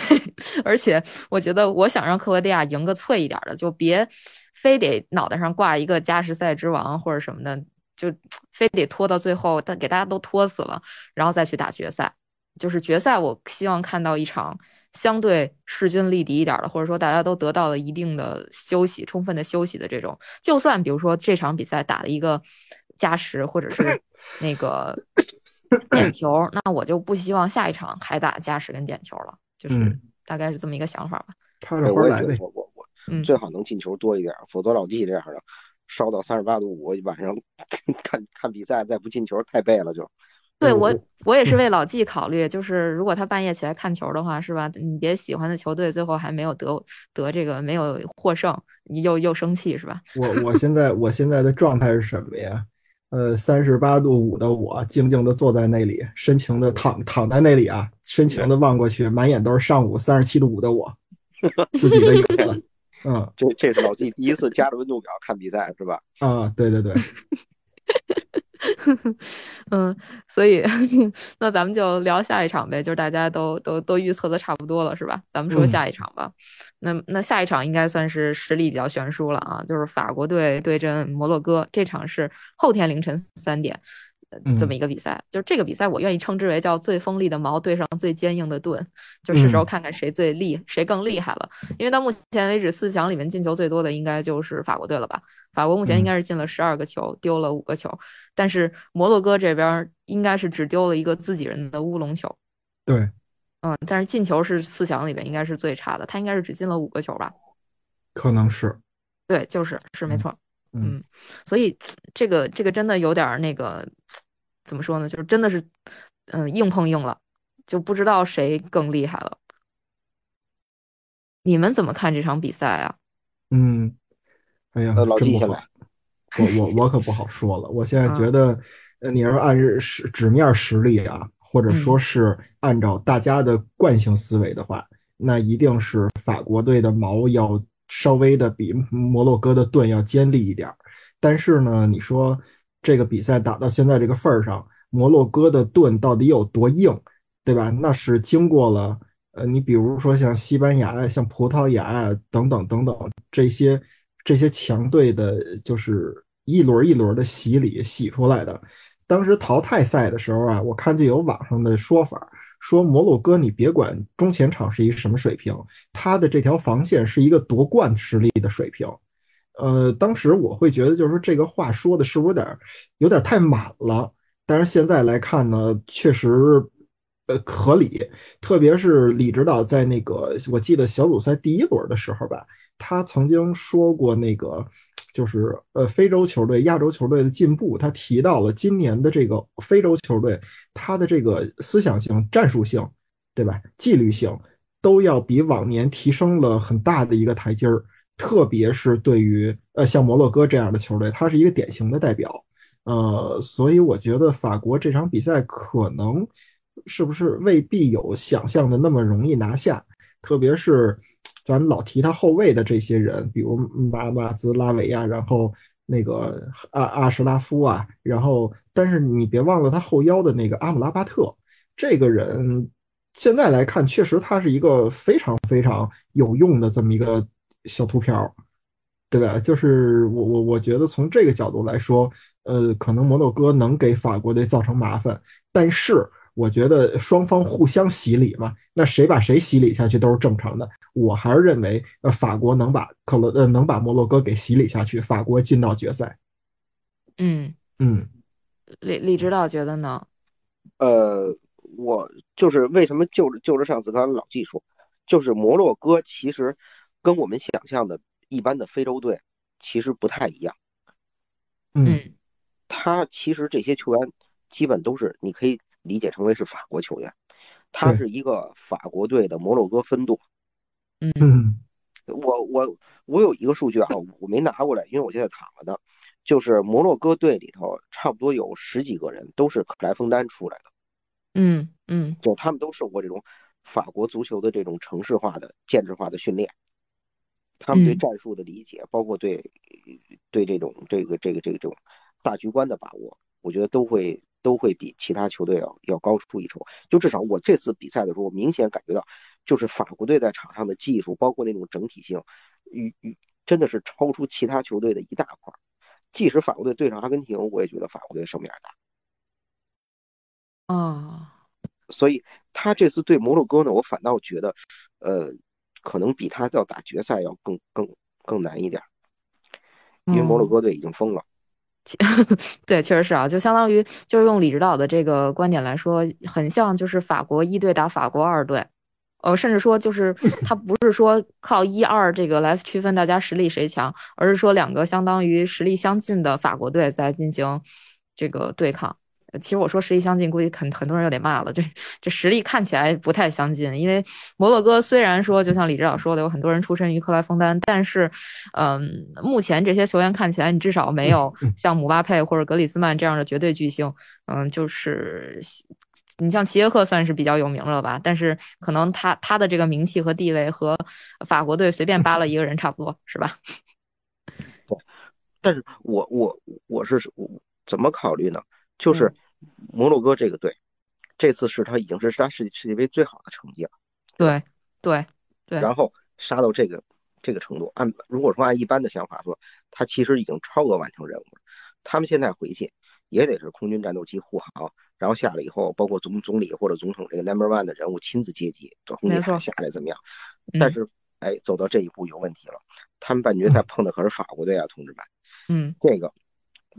而且我觉得我想让克罗地亚赢个脆一点的，就别非得脑袋上挂一个加时赛之王或者什么的。就非得拖到最后，但给大家都拖死了，然后再去打决赛。就是决赛，我希望看到一场相对势均力敌一点的，或者说大家都得到了一定的休息、充分的休息的这种。就算比如说这场比赛打了一个加时，或者是那个点球，那我就不希望下一场还打加时跟点球了。就是大概是这么一个想法吧。差着花来呗。我我我最好能进球多一点，否则老季这样的。烧到三十八度五，晚上 看看比赛再不进球太背了就。对我我也是为老季考虑，就是如果他半夜起来看球的话，是吧？你别喜欢的球队最后还没有得得这个没有获胜，你又又生气是吧？我我现在我现在的状态是什么呀？呃，三十八度五的我静静的坐在那里，深情的躺躺在那里啊，深情的望过去，满眼都是上午三十七度五的我，自己的影子。嗯，这这是老季第一次加着温度表看比赛，是吧？啊，对对对。嗯，所以 那咱们就聊下一场呗，就是大家都都都预测的差不多了，是吧？咱们说下一场吧。那那下一场应该算是实力比较悬殊了啊，就是法国队对阵摩洛哥，这场是后天凌晨三点。这么一个比赛，就是这个比赛，我愿意称之为叫最锋利的矛对上最坚硬的盾，就是时候看看谁最厉，谁更厉害了。因为到目前为止，四强里面进球最多的应该就是法国队了吧？法国目前应该是进了十二个球，丢了五个球，但是摩洛哥这边应该是只丢了一个自己人的乌龙球。对，嗯，但是进球是四强里面应该是最差的，他应该是只进了五个球吧？可能是，对，就是是没错。嗯，所以这个这个真的有点那个，怎么说呢？就是真的是，嗯，硬碰硬了，就不知道谁更厉害了。你们怎么看这场比赛啊？嗯，哎呀，老季先来。我我我可不好说了。我现在觉得，呃，你要是按实纸面实力啊，或者说是按照大家的惯性思维的话，那一定是法国队的毛要。稍微的比摩洛哥的盾要尖利一点儿，但是呢，你说这个比赛打到现在这个份儿上，摩洛哥的盾到底有多硬，对吧？那是经过了，呃，你比如说像西班牙、像葡萄牙等等等等这些这些强队的，就是一轮一轮的洗礼洗出来的。当时淘汰赛的时候啊，我看就有网上的说法。说摩洛哥，你别管中前场是一个什么水平，他的这条防线是一个夺冠实力的水平。呃，当时我会觉得，就是这个话说的是不是有点有点太满了？但是现在来看呢，确实呃合理。特别是李指导在那个我记得小组赛第一轮的时候吧，他曾经说过那个。就是呃，非洲球队、亚洲球队的进步，他提到了今年的这个非洲球队，他的这个思想性、战术性，对吧？纪律性都要比往年提升了很大的一个台阶儿。特别是对于呃像摩洛哥这样的球队，他是一个典型的代表。呃，所以我觉得法国这场比赛可能是不是未必有想象的那么容易拿下，特别是。咱老提他后卫的这些人，比如马马兹拉维亚，然后那个阿阿什拉夫啊，然后但是你别忘了他后腰的那个阿姆拉巴特，这个人现在来看，确实他是一个非常非常有用的这么一个小秃瓢，对吧？就是我我我觉得从这个角度来说，呃，可能摩洛哥能给法国队造成麻烦，但是。我觉得双方互相洗礼嘛，那谁把谁洗礼下去都是正常的。我还是认为，呃，法国能把克罗呃能把摩洛哥给洗礼下去，法国进到决赛。嗯嗯，李李指导觉得呢？呃，我就是为什么就着就着上次刚才老季说，就是摩洛哥其实跟我们想象的一般的非洲队其实不太一样。嗯，他其实这些球员基本都是你可以。理解成为是法国球员，他是一个法国队的摩洛哥分舵。嗯，我我我有一个数据啊，我没拿过来，因为我现在躺着呢。就是摩洛哥队里头差不多有十几个人都是克莱枫丹出来的，嗯嗯，就他们都受过这种法国足球的这种城市化的、建制化的训练，他们对嗯。战术的理解，包括对对这种这个这个这个这种大局观的把握，我觉得都会都会比其他球队要要高出一筹。就至少我这次比赛的时候，我明显感觉到，就是法国队在场上的技术，包括那种整体性，与与真的是超出其他球队的一大块。即使法国队对上阿根廷，我也觉得法国队胜面大。啊，所以他这次对摩洛哥呢，我反倒觉得，呃，可能比他要打决赛要更更更难一点，因为摩洛哦哥队已经疯了。对，确实是啊，就相当于就是用李指导的这个观点来说，很像就是法国一队打法国二队，呃，甚至说就是 他不是说靠一二这个来区分大家实力谁强，而是说两个相当于实力相近的法国队在进行这个对抗。呃其实我说实力相近，估计很很多人又得骂了。这这实力看起来不太相近，因为摩洛哥虽然说就像李指导说的，有很多人出身于克莱枫丹，但是，嗯，目前这些球员看起来，你至少没有像姆巴佩或者格里兹曼这样的绝对巨星。嗯，就是你像齐耶克算是比较有名了吧，但是可能他他的这个名气和地位和法国队随便扒了一个人差不多，是吧？但是我我我是我怎么考虑呢？就是摩洛哥这个队，这次是他已经是他世世界杯最好的成绩了，对对对，然后杀到这个这个程度，按如果说按一般的想法说，他其实已经超额完成任务了。他们现在回去也得是空军战斗机护航，然后下来以后，包括总总理或者总统这个 number one 的人物亲自接机，从红地没错海下来怎么样？嗯但是哎，走到这一步有问题了，他们半决赛碰的可是法国队啊，同志们。嗯这个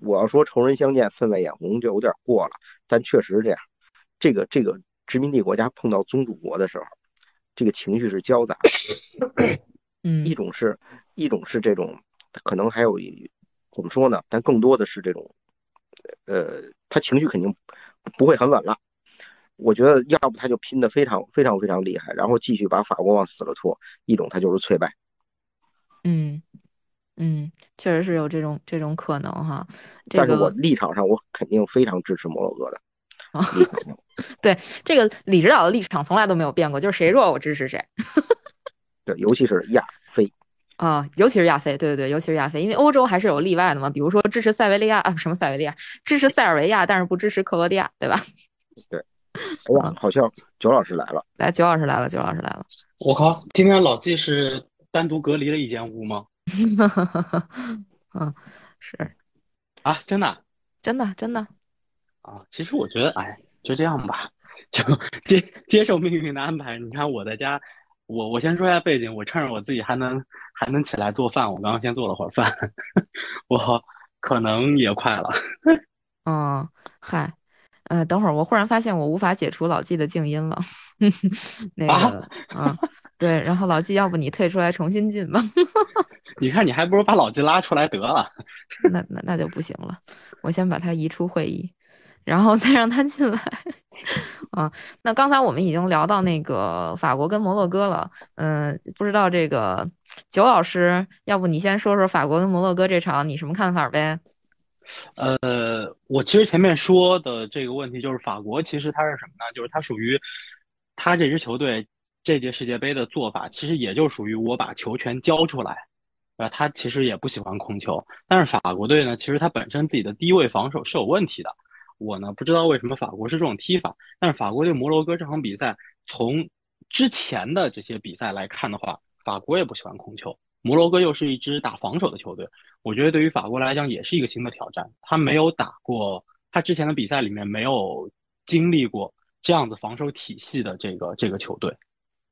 我要说仇人相见，分外眼红就有点过了，但确实是这样。这个这个殖民地国家碰到宗主国的时候，这个情绪是交杂的，嗯一种是一种是这种，可能还有一怎么说呢？但更多的是这种，呃，他情绪肯定不会很稳了。我觉得要不他就拼得非常非常非常厉害，然后继续把法国往死了拖；一种他就是脆败。嗯嗯，确实是有这种这种可能哈。这但是我立场上，我肯定非常支持摩洛哥的啊立场。对这个李指导的立场从来都没有变过，就是谁弱我支持谁。对，尤其是亚非。啊，尤其是亚非，对对对，尤其是亚非，因为欧洲还是有例外的嘛，比如说支持塞维利亚啊，什么塞维利亚，支持塞尔维亚，但是不支持克罗地亚，对吧？哎呀，好像九老师来了。来，九老师来了，九老师来了，我靠，今天老季是单独隔离了一间屋吗？嗯，是啊，真的啊真的真的，啊？其实我觉得，哎，就这样吧，就接 接受命运的安排。你看我在家，我我先说一下背景，我趁着我自己还能还能起来做饭，我刚刚先做了会儿饭，我可能也快了。嗯，嗨，呃，等会儿我忽然发现我无法解除老纪的静音了，那个，啊，对，然后老纪，要不你退出来重新进吧？你看，你还不如把老季拉出来得了。那那那就不行了，我先把他移出会议，然后再让他进来。啊，那刚才我们已经聊到那个法国跟摩洛哥了，嗯，不知道这个九老师，要不你先说说法国跟摩洛哥这场你什么看法呗？呃，我其实前面说的这个问题就是法国，其实它是什么呢？就是它属于它这支球队这届世界杯的做法，其实也就属于我把球权交出来，呃，他其实也不喜欢控球。但是法国队呢，其实他本身自己的低位防守是有问题的。我呢不知道为什么法国是这种踢法，但是法国对摩洛哥这场比赛，从之前的这些比赛来看的话，法国也不喜欢控球，摩洛哥又是一支打防守的球队。我觉得对于法国来讲也是一个新的挑战。他没有打过，他之前的比赛里面没有经历过这样子防守体系的这个这个球队，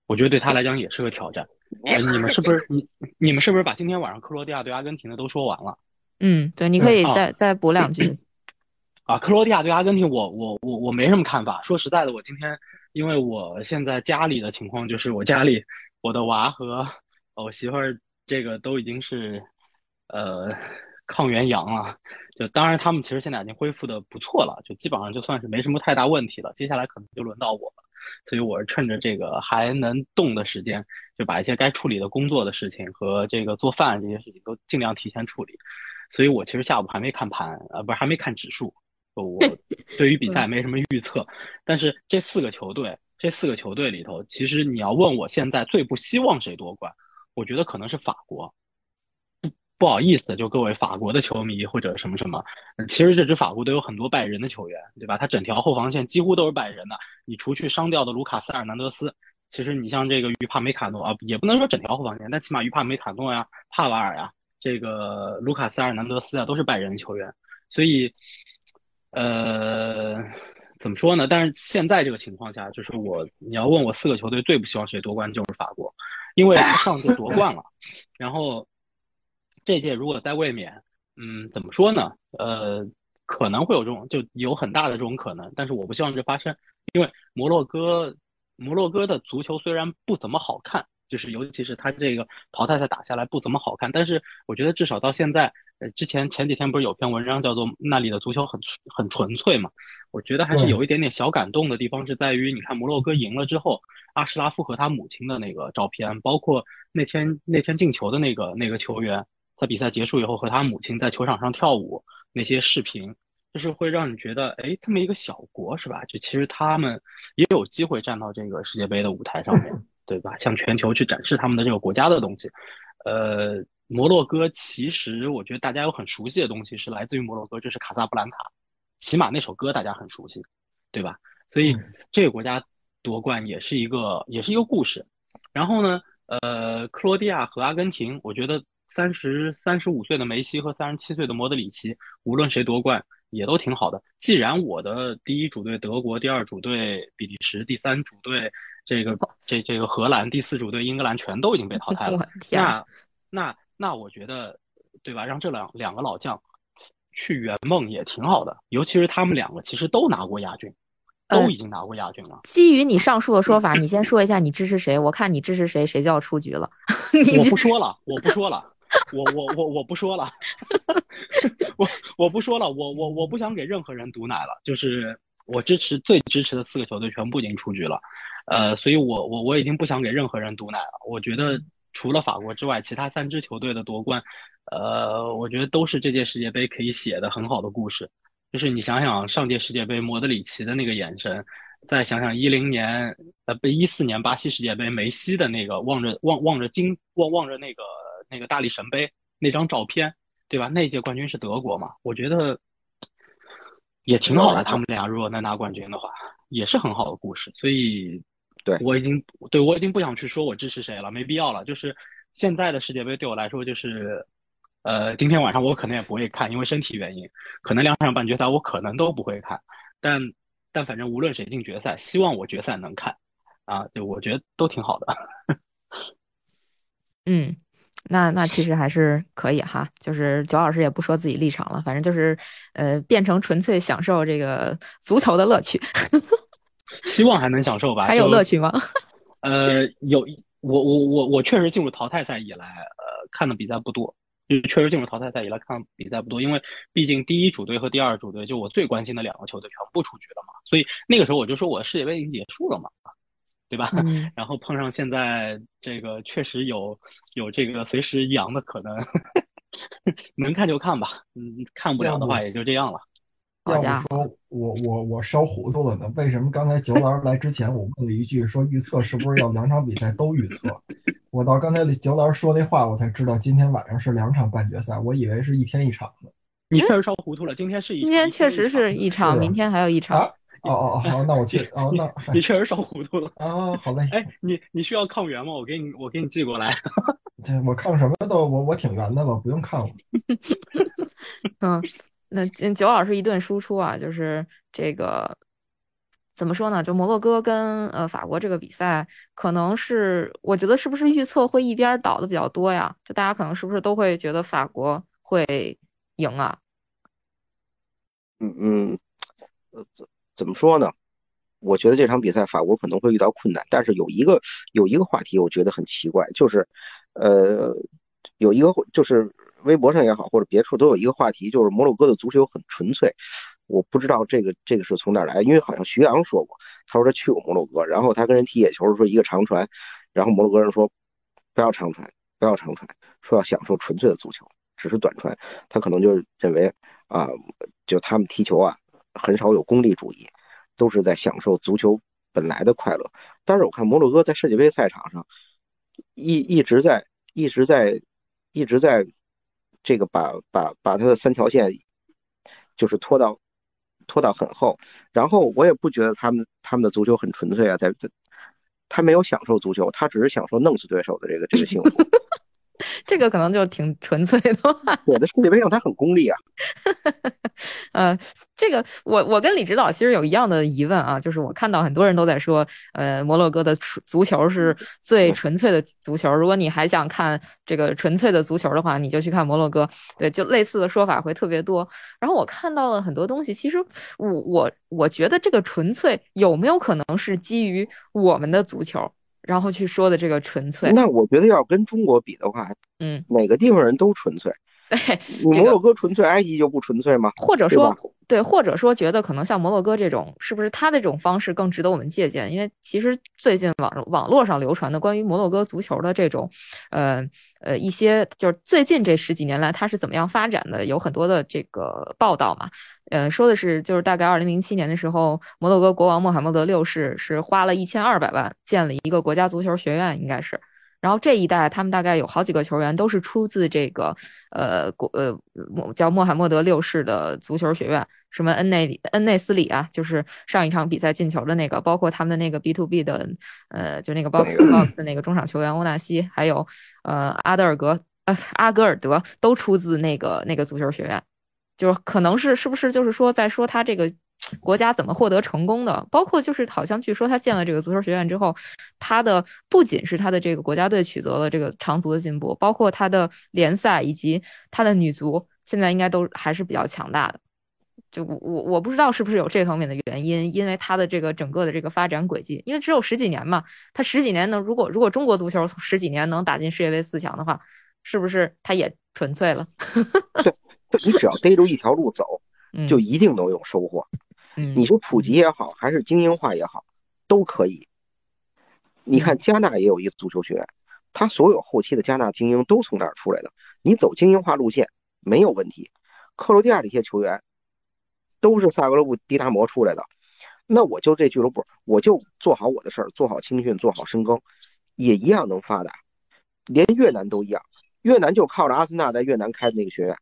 我觉得对他来讲也是个挑战。呃，你们是不是你你们是不是把今天晚上克罗地亚对阿根廷的都说完了？嗯，对，你可以啊再再补两句。啊，克罗地亚对阿根廷我，我我我没什么看法。说实在的，我今天因为我现在家里的情况就是我家里我的娃和我媳妇儿这个都已经是呃抗原阳了，就当然他们其实现在已经恢复的不错了，就基本上就算是没什么太大问题了。接下来可能就轮到我了，所以我是趁着这个还能动的时间，就把一些该处理的工作的事情和这个做饭这些事情都尽量提前处理。所以我其实下午还没看盘，呃，不是还没看指数。我 对于比赛没什么预测，但是这四个球队，这四个球队里头，其实你要问我现在最不希望谁夺冠，我觉得可能是法国。不不好意思，就各位法国的球迷或者什么什么，其实这支法国都有很多拜仁的球员，对吧？他整条后防线几乎都是拜仁的，你除去伤掉的卢卡斯尔南德斯，其实你像这个于帕梅卡诺啊，也不能说整条后防线，但起码于帕梅卡诺呀、帕瓦尔呀、这个卢卡斯尔南德斯啊，都是拜仁的球员，所以。呃，怎么说呢？但是现在这个情况下，就是我你要问我四个球队最不希望谁夺冠，就是法国，因为上次夺冠了，然后这届如果在卫冕，嗯，怎么说呢？呃，可能会有这种，就有很大的这种可能，但是我不希望这发生，因为摩洛哥，摩洛哥的足球虽然不怎么好看。就是尤其是他这个淘汰赛打下来不怎么好看，但是我觉得至少到现在，呃，之前前几天不是有篇文章叫做那里的足球很很纯粹嘛？我觉得还是有一点点小感动的地方是在于，你看摩洛哥赢了之后，阿什拉夫和他母亲的那个照片，包括那天那天进球的那个那个球员在比赛结束以后和他母亲在球场上跳舞那些视频，就是会让你觉得，哎，这么一个小国是吧？就其实他们也有机会站到这个世界杯的舞台上面。对吧？向全球去展示他们的这个国家的东西，呃，摩洛哥其实我觉得大家有很熟悉的东西是来自于摩洛哥，就是卡萨布兰卡，起码那首歌大家很熟悉，对吧？所以这个国家夺冠也是一个也是一个故事。然后呢，呃，克罗地亚和阿根廷，我觉得三十三十五岁的梅西和三十七岁的莫德里奇，无论谁夺冠也都挺好的。既然我的第一主队德国，第二主队比利时，第三主队。这个这这个荷兰第四主队英格兰全都已经被淘汰了，那那那我觉得，对吧？让这两两个老将去圆梦也挺好的，尤其是他们两个其实都拿过亚军，都已经拿过亚军了。基于你上述的说法，你先说一下你支持谁？我看你支持谁，谁就要出局了。我不说了，我不说了，我我我 我不说了，我我不说了，我我我不想给任何人毒奶了，就是我支持最支持的四个球队全部已经出局了。呃，所以我我我已经不想给任何人毒奶了。我觉得除了法国之外，其他三支球队的夺冠，呃，我觉得都是这届世界杯可以写的很好的故事。就是你想想上届世界杯莫德里奇的那个眼神，再想想一零年呃不一四年巴西世界杯梅西的那个望着望望着金望望着那个那个大力神杯那张照片，对吧？那届冠军是德国嘛？我觉得也挺好的。他们俩如果能拿冠军的话，也是很好的故事。所以。对，我已经对我已经不想去说我支持谁了，没必要了。就是现在的世界杯对我来说，就是呃，今天晚上我可能也不会看，因为身体原因，可能两场半决赛我可能都不会看。但但反正无论谁进决赛，希望我决赛能看啊，就我觉得都挺好的。嗯，那那其实还是可以哈，就是九老师也不说自己立场了，反正就是呃，变成纯粹享受这个足球的乐趣。希望还能享受吧？还有乐趣吗？呃，有我我我我确实进入淘汰赛以来，呃，看的比赛不多，就确实进入淘汰赛以来看比赛不多，因为毕竟第一主队和第二主队就我最关心的两个球队全部出局了嘛，所以那个时候我就说我世界杯已经结束了嘛，对吧？然后碰上现在这个确实有有这个随时阳的可能，能看就看吧，嗯，看不了的话也就这样了。要不说我我我烧糊涂了呢？为什么刚才九老师来之前，我问了一句，说预测是不是要两场比赛都预测？我到刚才九老师说那话，我才知道今天晚上是两场半决赛，我以为是一天一场呢。你确实烧糊涂了，今天是一今天确实是一场，明天还有一场。哦哦哦，好，那我去。哦，那 你确实烧糊涂了啊！好嘞。哎，你你需要抗原吗？我给你我给你寄过来。这我抗什么都我我挺圆的了，不用抗了。嗯。那九老师一顿输出啊，就是这个怎么说呢？就摩洛哥跟呃法国这个比赛，可能是我觉得是不是预测会一边倒的比较多呀？就大家可能是不是都会觉得法国会赢啊？嗯嗯，怎么说呢？我觉得这场比赛法国可能会遇到困难，但是有一个有一个话题我觉得很奇怪，就是呃有一个就是。微博上也好，或者别处都有一个话题，就是摩洛哥的足球很纯粹。我不知道这个这个是从哪来，因为好像徐阳说过，他说他去过摩洛哥，然后他跟人踢野球的时候一个长传，然后摩洛哥人说不要长传，不要长传，说要享受纯粹的足球。只是短传，他可能就认为啊，就他们踢球啊，很少有功利主义，都是在享受足球本来的快乐。但是我看摩洛哥在世界杯赛场上一一直在一直在一直在这个把把把他的三条线就是拖到拖到很后，然后我也不觉得他们他们的足球很纯粹啊，在在。他没有享受足球，他只是享受弄死对手的这个这个幸福。这个可能就挺纯粹的。我的世界杯上他很功利啊。呃，这个我我跟李指导其实有一样的疑问啊，就是我看到很多人都在说，呃，摩洛哥的足球是最纯粹的足球。如果你还想看这个纯粹的足球的话，你就去看摩洛哥。对，就类似的说法会特别多。然后我看到了很多东西，其实我我我觉得这个纯粹有没有可能是基于我们的足球？然后去说的这个纯粹，那我觉得要跟中国比的话，嗯，哪个地方人都纯粹。对，摩洛哥纯粹，埃及就不纯粹吗？或者说，对，或者说觉得可能像摩洛哥这种，是不是他的这种方式更值得我们借鉴？因为其实最近网网络上流传的关于摩洛哥足球的这种，呃呃一些，就是最近这十几年来它是怎么样发展的，有很多的这个报道嘛。呃，说的是就是大概二零零七年的时候，摩洛哥国王穆罕默德六世是花了一千二百万建了一个国家足球学院，应该是。然后这一代，他们大概有好几个球员都是出自这个，呃，国呃叫穆罕默德六世的足球学院，什么恩内恩内斯里啊，就是上一场比赛进球的那个，包括他们的那个 B to B 的，呃，就那个 box to box 的那个中场球员欧纳西，还有呃阿德尔格呃阿格尔德都出自那个那个足球学院，就是可能是是不是就是说在说他这个。国家怎么获得成功的？包括就是好像据说他建了这个足球学院之后，他的不仅是他的这个国家队取得了这个长足的进步，包括他的联赛以及他的女足现在应该都还是比较强大的。就我我我不知道是不是有这方面的原因，因为他的这个整个的这个发展轨迹，因为只有十几年嘛，他十几年能如果如果中国足球十几年能打进世界杯四强的话，是不是他也纯粹了？对，你只要逮住一条路走，就一定能有收获。你说普及也好，还是精英化也好，都可以。你看加纳也有一个足球学院，他所有后期的加纳精英都从那儿出来的。你走精英化路线没有问题。克罗地亚这些球员都是萨格勒布迪达摩出来的，那我就这俱乐部，我就做好我的事儿，做好青训，做好深耕，也一样能发达。连越南都一样，越南就靠着阿森纳在越南开的那个学院。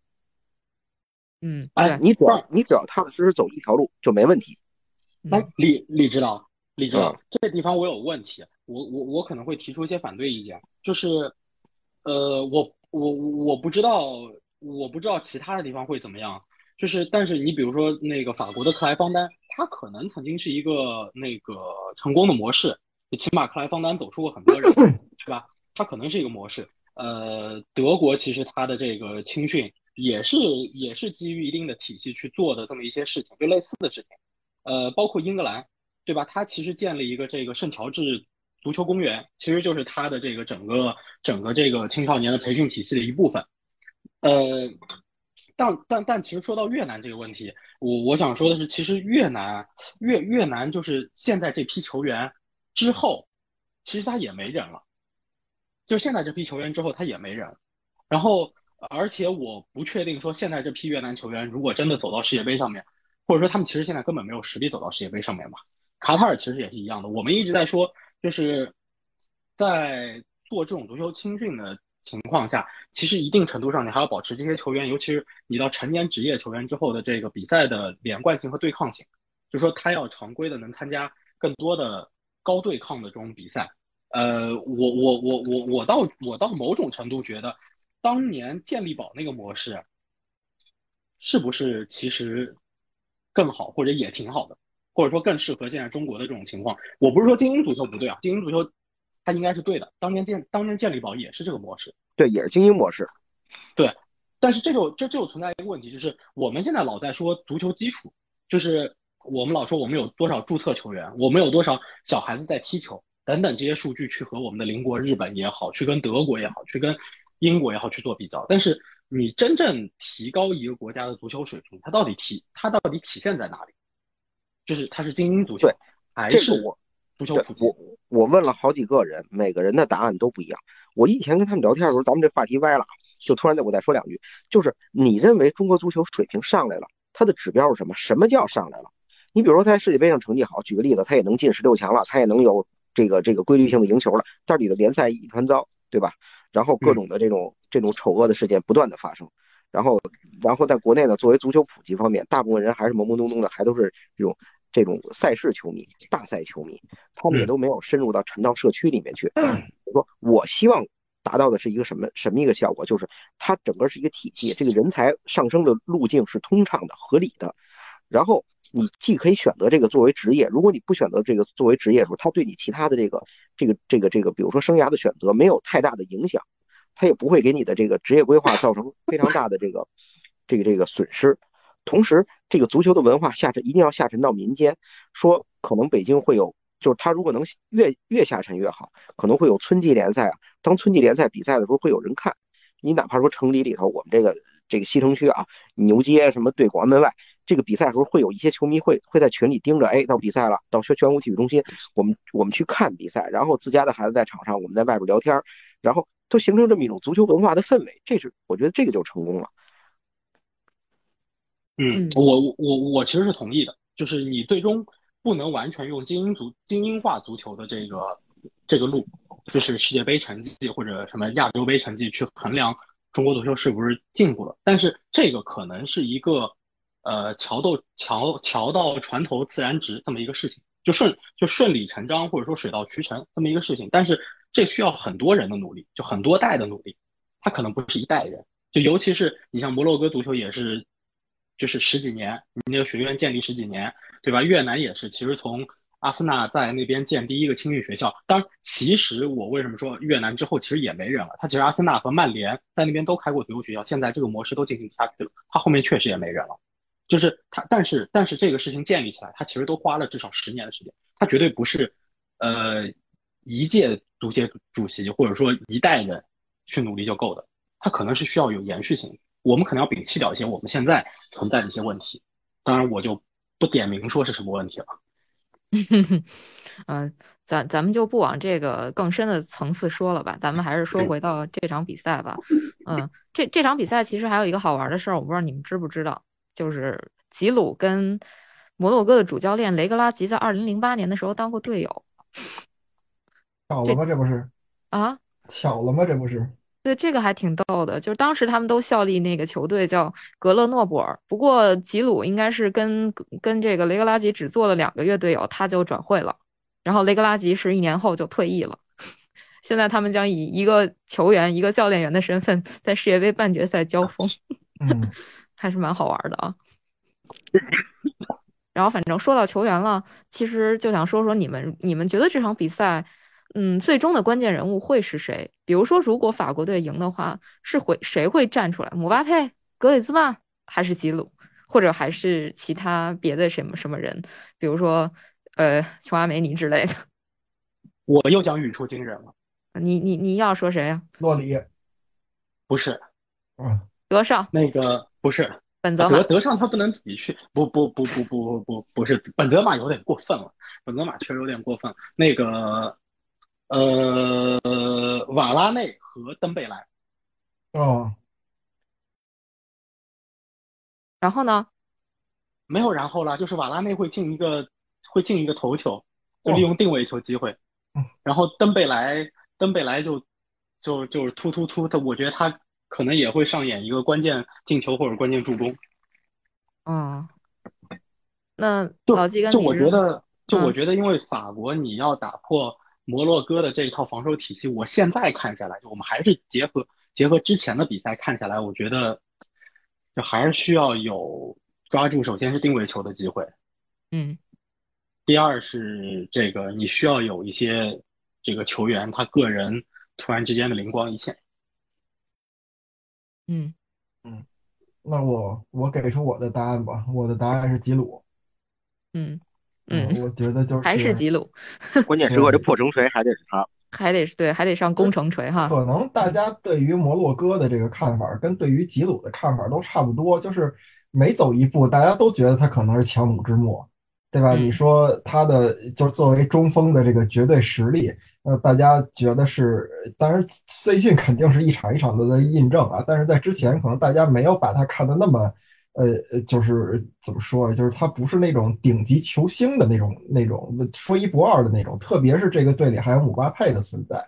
嗯，哎，你只要你只要踏踏实实走一条路就没问题。哎，李李指导，李指导，这个地方我有问题，我我我可能会提出一些反对意见，就是，呃，我我我不知道，我不知道其他的地方会怎么样，就是，但是你比如说那个法国的克莱方丹，他可能曾经是一个那个成功的模式，起码克莱方丹走出过很多人，是吧？他可能是一个模式。呃，德国其实他的这个青训。也是也是基于一定的体系去做的这么一些事情，就类似的事情，呃，包括英格兰，对吧？他其实建了一个这个圣乔治足球公园，其实就是他的这个整个整个这个青少年的培训体系的一部分。呃，但但但其实说到越南这个问题，我我想说的是，其实越南越越南就是现在这批球员之后，其实他也没人了，就现在这批球员之后他也没人，然后。而且我不确定说现在这批越南球员如果真的走到世界杯上面，或者说他们其实现在根本没有实力走到世界杯上面吧。卡塔尔其实也是一样的。我们一直在说，就是在做这种足球青训的情况下，其实一定程度上你还要保持这些球员，尤其是你到成年职业球员之后的这个比赛的连贯性和对抗性，就说他要常规的能参加更多的高对抗的这种比赛。呃，我我我我我到我到某种程度觉得。当年健力宝那个模式，是不是其实更好，或者也挺好的，或者说更适合现在中国的这种情况？我不是说精英足球不对啊，精英足球它应该是对的。当年健当年健力宝也是这个模式，对，也是精英模式，对。但是这就这这就存在一个问题，就是我们现在老在说足球基础，就是我们老说我们有多少注册球员，我们有多少小孩子在踢球等等这些数据，去和我们的邻国日本也好，去跟德国也好，去跟。英国也好去做比较，但是你真正提高一个国家的足球水平，它到底体它到底体现在哪里？就是它是精英足球，还是我足球普及？我我问了好几个人，每个人的答案都不一样。我以前跟他们聊天的时候，咱们这话题歪了，就突然的我再说两句，就是你认为中国足球水平上来了，它的指标是什么？什么叫上来了？你比如说他在世界杯上成绩好，举个例子，他也能进十六强了，他也能有这个这个规律性的赢球了，但是你的联赛一团糟，对吧？然后各种的这种这种丑恶的事件不断的发生，然后然后在国内呢，作为足球普及方面，大部分人还是懵懵懂懂的，还都是这种这种赛事球迷、大赛球迷，他们也都没有深入到沉到社区里面去。我说我希望达到的是一个什么什么一个效果，就是它整个是一个体系，这个人才上升的路径是通畅的、合理的，然后。你既可以选择这个作为职业，如果你不选择这个作为职业的时候，它对你其他的这个这个这个这个，比如说生涯的选择没有太大的影响，它也不会给你的这个职业规划造成非常大的这个这个这个损失。同时，这个足球的文化下沉一定要下沉到民间，说可能北京会有，就是他如果能越越下沉越好，可能会有春季联赛啊。当春季联赛比赛的时候，会有人看。你哪怕说城里里头，我们这个这个西城区啊，牛街什么对广安门外。这个比赛的时候，会有一些球迷会会在群里盯着，哎，到比赛了，到宣宣武体育中心，我们我们去看比赛，然后自家的孩子在场上，我们在外边聊天，然后都形成这么一种足球文化的氛围，这是我觉得这个就成功了。嗯，我我我其实是同意的，就是你最终不能完全用精英足精英化足球的这个这个路，就是世界杯成绩或者什么亚洲杯成绩去衡量中国足球是不是进步了，但是这个可能是一个。呃，桥到桥桥到船头自然直这么一个事情，就顺就顺理成章，或者说水到渠成这么一个事情。但是这需要很多人的努力，就很多代的努力，他可能不是一代人。就尤其是你像摩洛哥足球也是，就是十几年，你那个学院建立十几年，对吧？越南也是，其实从阿森纳在那边建第一个青训学校，当然，其实我为什么说越南之后其实也没人了？他其实阿森纳和曼联在那边都开过足球学校，现在这个模式都进行不下去了，他后面确实也没人了。就是他，但是但是这个事情建立起来，他其实都花了至少十年的时间，他绝对不是，呃，一届足协主席或者说一代人去努力就够的，他可能是需要有延续性。我们可能要摒弃掉一些我们现在存在的一些问题，当然我就不点名说是什么问题了。嗯，咱咱们就不往这个更深的层次说了吧，咱们还是说回到这场比赛吧。嗯，这这场比赛其实还有一个好玩的事儿，我不知道你们知不知道。就是吉鲁跟摩洛哥的主教练雷格拉吉在二零零八年的时候当过队友，巧了吗？这不是啊？巧了吗？这不是？对，这个还挺逗的。就是当时他们都效力那个球队叫格勒诺布尔，不过吉鲁应该是跟跟这个雷格拉吉只做了两个月队友，他就转会了。然后雷格拉吉是一年后就退役了。现在他们将以一个球员、一个教练员的身份在世界杯半决赛交锋。嗯。还是蛮好玩的啊。然后，反正说到球员了，其实就想说说你们，你们觉得这场比赛，嗯，最终的关键人物会是谁？比如说，如果法国队赢的话，是会谁会站出来？姆巴佩、格里兹曼，还是吉鲁，或者还是其他别的什么什么人？比如说，呃，琼阿梅尼之类的。我又讲语出惊人了。你你你要说谁呀？洛里？不是。嗯。德尚？那个。不是本泽马，德德尚他不能自己去，不不不不不不不不是本泽马有点过分了，本泽马确实有点过分。那个呃瓦拉内和登贝莱，哦，然后呢？没有然后了，就是瓦拉内会进一个会进一个头球，就利用定位球机会，然后登贝莱登贝莱就就就是突突突，他我觉得他。可能也会上演一个关键进球或者关键助攻。嗯，那就我觉得，就我觉得，因为法国你要打破摩洛哥的这一套防守体系，我现在看下来，就我们还是结合结合之前的比赛看下来，我觉得就还是需要有抓住，首先是定位球的机会，嗯，第二是这个你需要有一些这个球员他个人突然之间的灵光一现。嗯嗯，那我我给出我的答案吧。我的答案是吉鲁。嗯嗯，我觉得就是还是吉鲁。关键时刻这破城锤还得是他，还得是对，还得上攻城锤哈。可能大家对于摩洛哥的这个看法，跟对于吉鲁的看法都差不多，就是每走一步，大家都觉得他可能是强弩之末。对吧？嗯你说他的就是作为中锋的这个绝对实力，呃，大家觉得是，当然最近肯定是一场一场的在印证啊，但是在之前可能大家没有把他看得那么，呃，呃就是怎么说啊，就是他不是那种顶级球星的那种那种说一不二的那种，特别是这个队里还有姆巴佩的存在。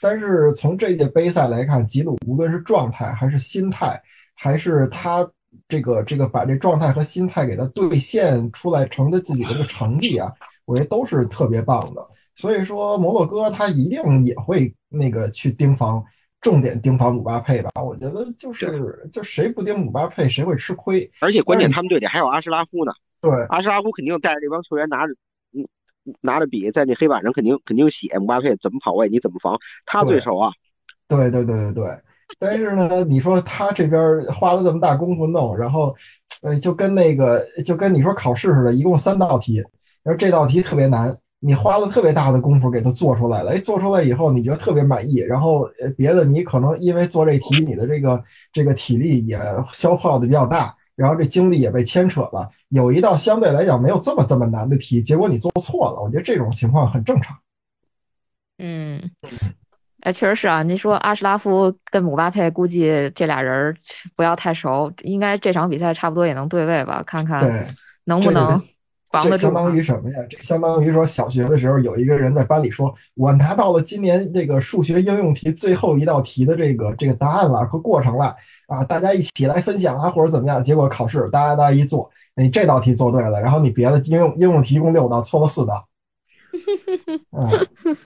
但是从这届杯赛来看，吉鲁无论是状态还是心态，还是他这个这个把这状态和心态给他兑现出来成的自己的这个成绩啊，我觉得都是特别棒的。所以说，摩洛哥他一定也会那个去盯防，重点盯防姆巴佩吧。我觉得就是就谁不盯姆巴佩，谁会吃亏。而且关键他们队里还有阿什拉夫呢，对阿什拉夫肯定带着这帮球员拿着，嗯，拿着笔在那黑板上肯定肯定写姆巴佩怎么跑位，你怎么防，他对手啊。对对对对对。但是呢，你说他这边花了这么大功夫弄，然后，呃，就跟那个就跟你说考试似的，一共三道题，然后这道题特别难，你花了特别大的功夫给它做出来了，哎，做出来以后你觉得特别满意，然后呃别的你可能因为做这题你的这个这个体力也消耗的比较大，然后这精力也被牵扯了，有一道相对来讲没有这么这么难的题，结果你做错了，我觉得这种情况很正常。嗯，哎，确实是啊。你说阿什拉夫跟姆巴佩，估计这俩人儿不要太熟，应该这场比赛差不多也能对位吧？看看对，能不能防得住相当于什么呀？这相当于说，小学的时候有一个人在班里说：“我拿到了今年这个数学应用题最后一道题的这个这个答案了和过程了啊，大家一起来分享啊，或者怎么样？”结果考试大家大家一做，你这道题做对了，然后你别的应用应用题一共六道，错了四道。嗯，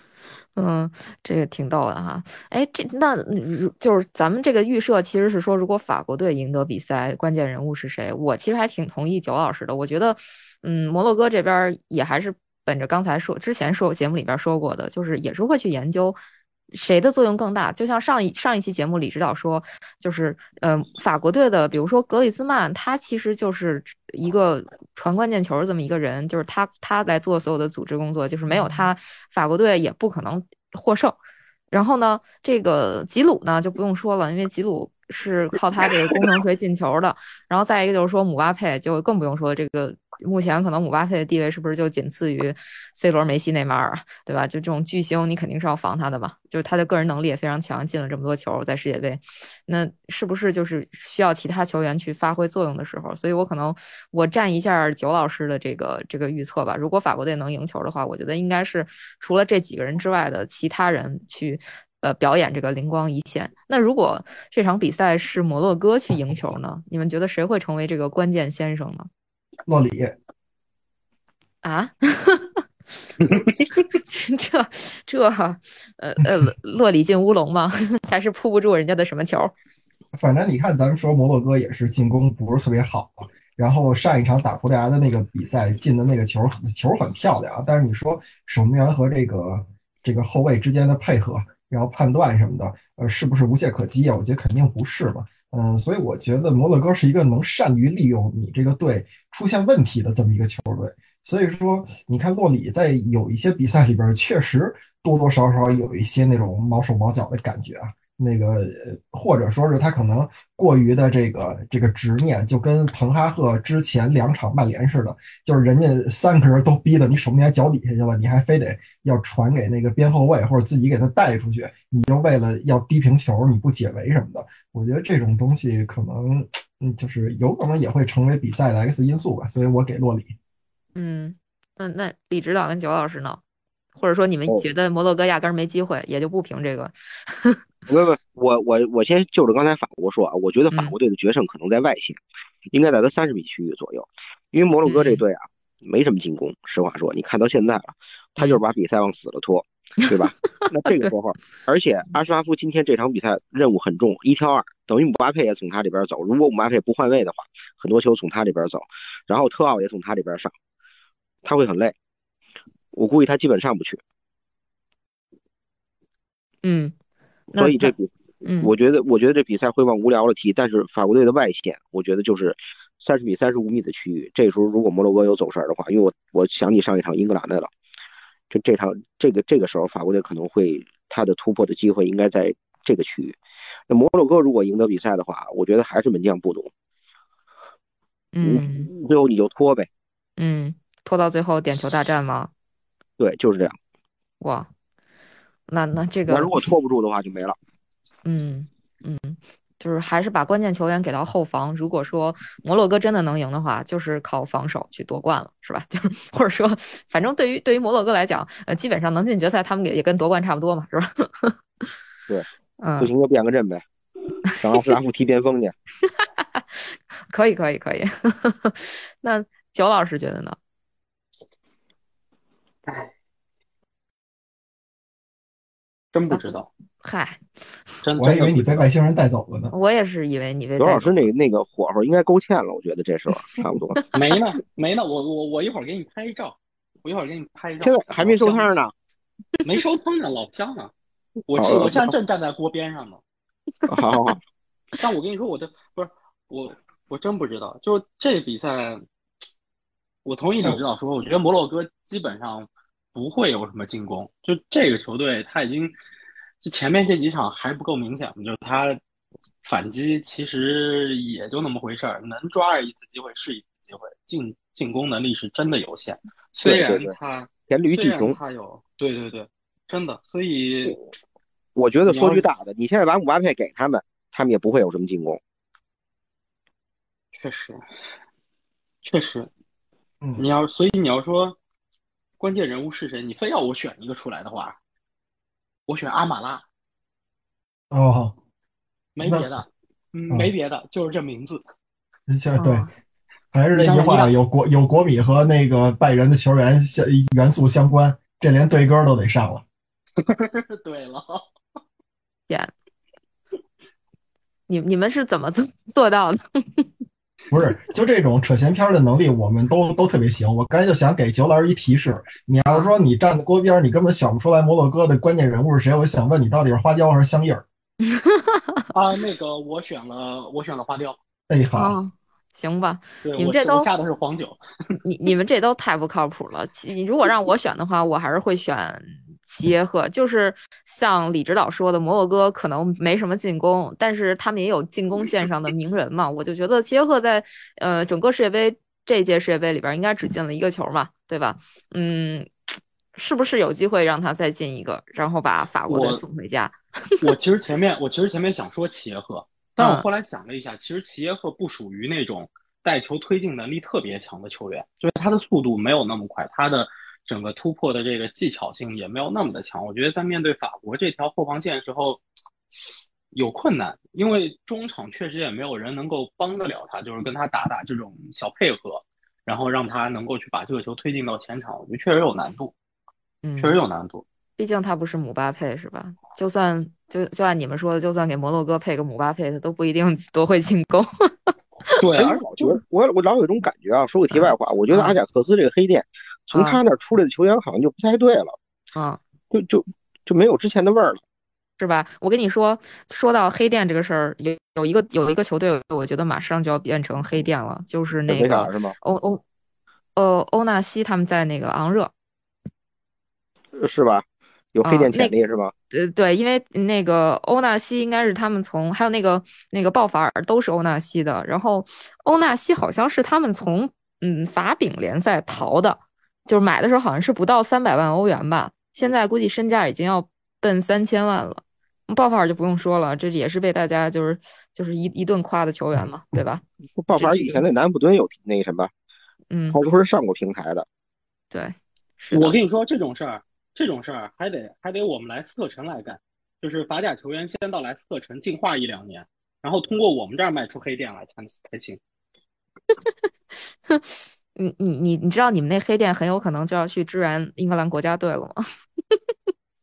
嗯，这个挺逗的哈。哎，这那如就是咱们这个预设其实是说，如果法国队赢得比赛，关键人物是谁？我其实还挺同意九老师的。我觉得，嗯，摩洛哥这边也还是本着刚才说之前说节目里边说过的，就是也是会去研究谁的作用更大。就像上一上一期节目李指导说，就是呃，法国队的，比如说格里兹曼，他其实就是一个传关键球儿这么一个人，就是他他来做所有的组织工作，就是没有他，法国队也不可能获胜。然后呢，这个吉鲁呢就不用说了，因为吉鲁是靠他这个工程锤进球的。然后再一个就是说姆巴佩，就更不用说这个目前可能姆巴佩的地位是不是就仅次于 C 罗、梅西、内马尔，对吧？就这种巨星，你肯定是要防他的嘛。就是他的个人能力也非常强，进了这么多球在世界杯，那是不是就是需要其他球员去发挥作用的时候？所以我可能我站一下九老师的这个这个预测吧。如果法国队能赢球的话，我觉得应该是除了这几个人之外的其他人去。呃，表演这个灵光一现。那如果这场比赛是摩洛哥去赢球呢？你们觉得谁会成为这个关键先生呢？洛里，啊？这这这，呃呃，洛里进乌龙吗？还是扑不住人家的什么球？反正你看，咱们说摩洛哥也是进攻不是特别好嘛。然后上一场打葡萄牙的那个比赛进的那个球球很漂亮啊，但是你说守门员和这个这个后卫之间的配合，然后判断什么的，呃，是不是无懈可击啊？我觉得肯定不是嘛。嗯，所以我觉得摩洛哥是一个能善于利用你这个队出现问题的这么一个球队。所以说，你看洛里在有一些比赛里边，确实多多少少有一些那种毛手毛脚的感觉啊。那个，或者说是他可能过于的这个这个执念，就跟滕哈赫之前两场曼联似的，就是人家三个人都逼得你守门员脚底下去了，你还非得要传给那个边后卫或者自己给他带出去，你就为了要低平球，你不解围什么的。我觉得这种东西可能，嗯，就是有可能也会成为比赛的 X 因素吧。所以我给洛里。嗯，那那李指导跟九老师呢？或者说你们哦觉得摩洛哥压根儿没机会，也就不评这个？不不，我我我先就着刚才法国说啊，我觉得法国队的决胜可能在外线，应该在他三十米区域左右，因为摩洛哥这队啊没什么进攻，实话说，你看到现在了，他就是把比赛往死了拖，对吧？那这个时候，而且阿什拉夫今天这场比赛任务很重，一挑二，等于姆巴佩也从他这边走，如果姆巴佩不换位的话，很多球从他这边走，然后特奥也从他这边上，他会很累，我估计他基本上不去，嗯，那所以这比。嗯，我觉得，我觉得这比赛会往无聊了踢，但是法国队的外线，我觉得就是三十米、三十五米的区域。这时候如果摩洛哥有走神儿的话，因为我我想起上一场英格兰来了，就这场这个这个时候法国队可能会他的突破的机会应该在这个区域。那摩洛哥如果赢得比赛的话，我觉得还是门将不懂，嗯最后你就拖呗。嗯，拖到最后点球大战吗？对，就是这样。哇，那那这个那如果拖不住的话就没了。嗯嗯，就是还是把关键球员给到后防。如果说摩洛哥真的能赢的话，就是靠防守去夺冠了，是吧？就是或者说，反正对于对于摩洛哥来讲，呃，基本上能进决赛，他们也也跟夺冠差不多嘛，是吧？对，嗯，不行就变个阵呗，让阿斯拉夫踢边锋去。可以可以可以。那九老师觉得呢？唉，真不知道，嗨，真我还以为你被外星人带走了呢。我也是以为你被刘老师那那个火候应该勾芡了，我觉得这时候 差不多。没呢没呢，我我我一会儿给你拍一照，我一会儿给你拍一照。现在还没收摊呢。没收摊呢，老乡呢。我这我现在正站在锅边上呢。好好好，但我跟你说，我的不是我，我真不知道。就这比赛，我同意李指导说，我觉得摩洛哥基本上不会有什么进攻。就这个球队，他已经就前面这几场还不够明显，就是他反击其实也就那么回事儿，能抓着一次机会是一次机会，进进攻能力是真的有限。虽然他黔驴技穷。他有，对对对，真的，所以我觉得说句大的，你现在把姆巴佩给他们，他们也不会有什么进攻。确实，确实，嗯你要，所以你要说关键人物是谁，你非要我选一个出来的话，我选阿马拉，哦，没别的，嗯，嗯没别的，就是这名字。像对哦，还是那句话，有国有国米和那个拜仁的球员相元素相关，这连对歌都得上了。对了，天，你你们是怎么做做到的？不是，就这种扯闲篇儿的能力，我们都都特别行。我刚才就想给九老师一提示，你要是说你站在锅边儿，你根本选不出来摩洛哥的关键人物是谁，我想问你到底是花椒还是香叶儿？啊，那个我选了，我选了花椒，哎，好，哦，行吧，对你们这都下的是黄酒，你你们这都太不靠谱了。你如果让我选的话，我还是会选齐耶赫。就是像李指导说的，摩洛哥可能没什么进攻，但是他们也有进攻线上的名人嘛。我就觉得齐耶赫在呃整个世界杯这届世界杯里边应该只进了一个球嘛，对吧？嗯，是不是有机会让他再进一个，然后把法国队送回家？我其实前面我其实前面想说齐耶赫，但我嗯后来想了一下，其实齐耶赫不属于那种带球推进能力特别强的球员，就是他的速度没有那么快，他的整个突破的这个技巧性也没有那么的强。我觉得在面对法国这条后防线的时候有困难，因为中场确实也没有人能够帮得了他，就是跟他打打这种小配合，然后让他能够去把这个球推进到前场，我觉得确实有难度，嗯，确实有难度。毕竟他不是姆巴佩是吧？就算就就按你们说的，就算给摩洛哥配个姆巴佩，他都不一定 多会进攻。对，哎而我觉得我我老有一种感觉啊，说个题外话，我觉得阿贾克斯这个黑店，从他那儿出来的球员好像就不太对了，啊，就就就没有之前的味儿了。是吧？我跟你说，说到黑店这个事儿，有有一个有一个球队，我觉得马上就要变成黑店了，就是那个是？欧欧呃欧纳西他们在那个昂热，是吧？有黑啊店潜那力是吧？呃对，因为那个欧纳西应该是他们从，还有那个那个鲍法尔都是欧纳西的，然后欧纳西好像是他们从嗯法丙联赛逃的，就是买的时候好像是不到三百万欧元吧，现在估计身价已经要奔三千万了。鲍法尔就不用说了，这也是被大家就是就是一一顿夸的球员嘛，对吧？鲍法尔以前在南普敦有那什么，嗯，他说是上过平台的。对，是我跟你说这种事儿，这种事儿还得还得我们莱斯特城来干，就是法甲球员先到莱斯特城进化一两年，然后通过我们这儿卖出黑店来才才行。你你你你知道你们那黑店很有可能就要去支援英格兰国家队了吗？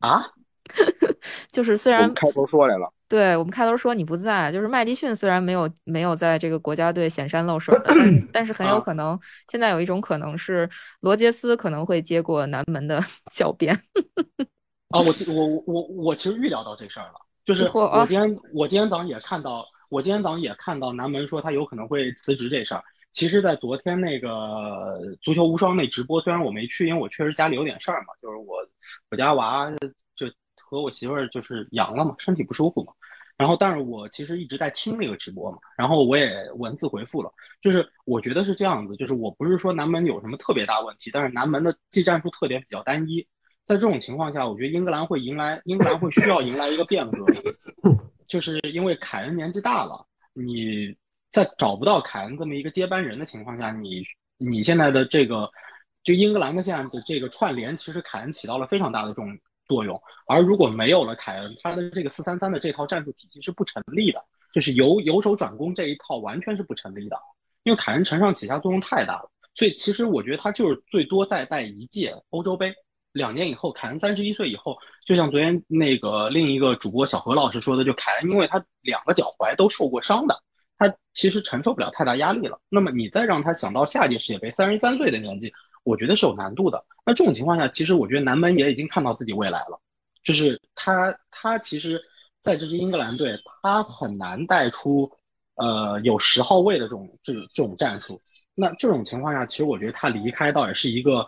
啊？就是虽然开头说来了，对我们开头说你不在，就是麦迪逊虽然没有没有在这个国家队显山露水的，但是但是很有啊可能现在有一种可能是罗杰斯可能会接过南门的 教鞭。啊，我我我我其实预料到这事儿了，就是我今天我今天早上也看到，我今天早上也看到南门说他有可能会辞职这事儿。其实，在昨天那个足球无双那直播，虽然我没去，因为我确实家里有点事儿嘛，就是我我家娃就和我媳妇儿就是阳了嘛，身体不舒服嘛。然后，但是我其实一直在听那个直播嘛，然后我也文字回复了，就是我觉得是这样子，就是我不是说南门有什么特别大问题，但是南门的技战术特点比较单一，在这种情况下，我觉得英格兰会迎来，英格兰会需要迎来一个变革，就是因为凯恩年纪大了，你在找不到凯恩这么一个接班人的情况下，你你现在的这个，就英格兰的现在的这个串联，其实凯恩起到了非常大的重作用，而如果没有了凯恩，他的这个四三三的这套战术体系是不成立的，就是由由守转攻这一套完全是不成立的，因为凯恩承上启下作用太大了，所以其实我觉得他就是最多再带一届欧洲杯，两年以后，凯恩三十一岁以后，就像昨天那个另一个主播小何老师说的，就凯恩因为他两个脚踝都受过伤的，他其实承受不了太大压力了，那么你再让他想到下一届世界杯，三十三岁的年纪。我觉得是有难度的。那这种情况下，其实我觉得南门也已经看到自己未来了，就是他他其实在这支英格兰队，他很难带出呃有十号位的这种这这种战术。那这种情况下，其实我觉得他离开倒也是一个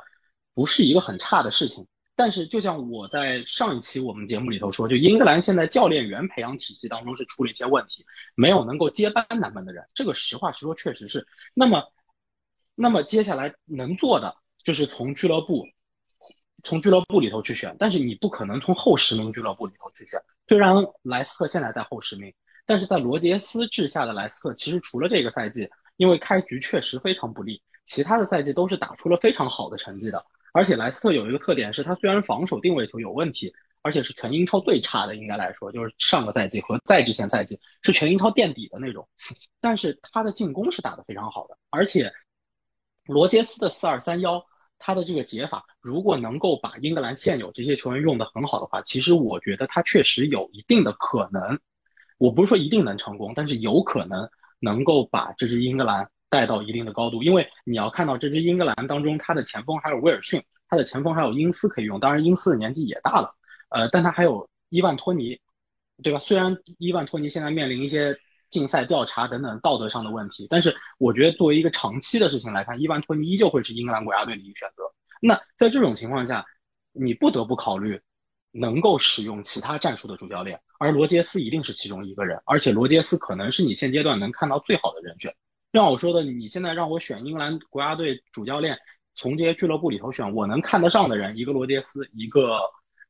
不是一个很差的事情。但是就像我在上一期我们节目里头说，就英格兰现在教练员培养体系当中是出了一些问题，没有能够接班南门的人。这个实话实说，确实是。那么那么接下来能做的。就是从俱乐部，从俱乐部里头去选，但是你不可能从后十名俱乐部里头去选。虽然莱斯特现在在后十名，但是在罗杰斯治下的莱斯特，其实除了这个赛季，因为开局确实非常不利，其他的赛季都是打出了非常好的成绩的。而且莱斯特有一个特点是，他虽然防守定位球有问题，而且是全英超最差的，应该来说就是上个赛季和再之前赛季是全英超垫底的那种，但是他的进攻是打得非常好的，而且罗杰斯的四二三幺。他的这个解法，如果能够把英格兰现有这些球员用得很好的话，其实我觉得他确实有一定的可能。我不是说一定能成功，但是有可能能够把这支英格兰带到一定的高度。因为你要看到这支英格兰当中，他的前锋还有威尔逊，他的前锋还有因斯可以用。当然，因斯的年纪也大了，呃，但他还有伊万托尼，对吧？虽然伊万托尼现在面临一些。竞赛调查等等道德上的问题，但是我觉得作为一个长期的事情来看，伊万托尼依旧会是英格兰国家队的一个选择。那在这种情况下，你不得不考虑能够使用其他战术的主教练，而罗杰斯一定是其中一个人，而且罗杰斯可能是你现阶段能看到最好的人选。像我说的，你现在让我选英格兰国家队主教练，从这些俱乐部里头选，我能看得上的人，一个罗杰斯，一个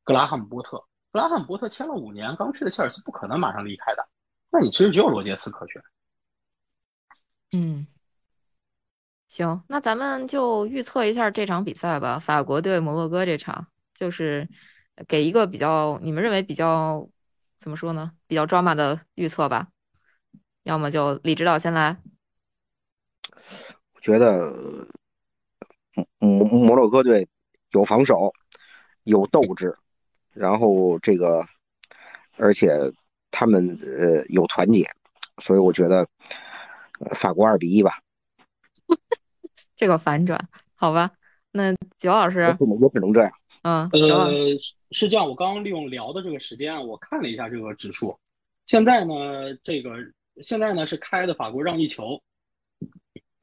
格拉汉姆波特。格拉汉姆波特签了五年，刚去的切尔西，不可能马上离开的。那你其实只有罗杰斯可选。嗯，行，那咱们就预测一下这场比赛吧。法国对摩洛哥这场，就是给一个比较你们认为比较怎么说呢？比较 drama 的预测吧。要么就李指导先来。我觉得摩摩洛哥队有防守，有斗志，然后这个而且。他们呃有团结，所以我觉得法国二比一吧。这个反转，好吧？那九老师，我只能这样。嗯，呃，是这样。我刚刚利用聊的这个时间，我看了一下这个指数。现在呢，这个现在呢是开的法国让一球，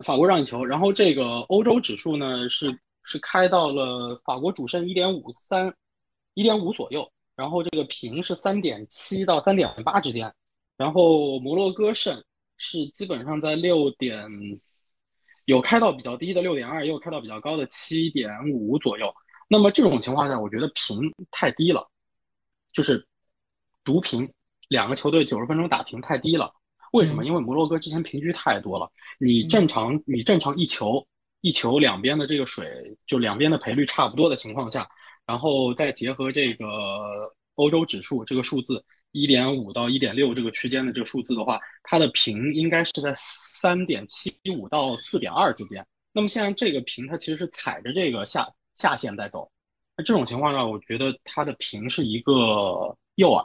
法国让一球。然后这个欧洲指数呢是是开到了法国主胜一点五三，一点五左右。然后这个平是三点七到三点八之间，然后摩洛哥胜是基本上在六点，有开到比较低的六点二，也有开到比较高的七点五左右。那么这种情况下，我觉得平太低了，就是独平，两个球队九十分钟打平太低了。为什么？因为摩洛哥之前平局太多了，你正常你正常一球一球两边的这个水就两边的赔率差不多的情况下。然后再结合这个欧洲指数这个数字一点五到一点六这个区间的这个数字的话，它的平应该是在三点七五到四点二之间。那么现在这个平它其实是踩着这个下下限在走，那这种情况下，我觉得它的平是一个诱饵，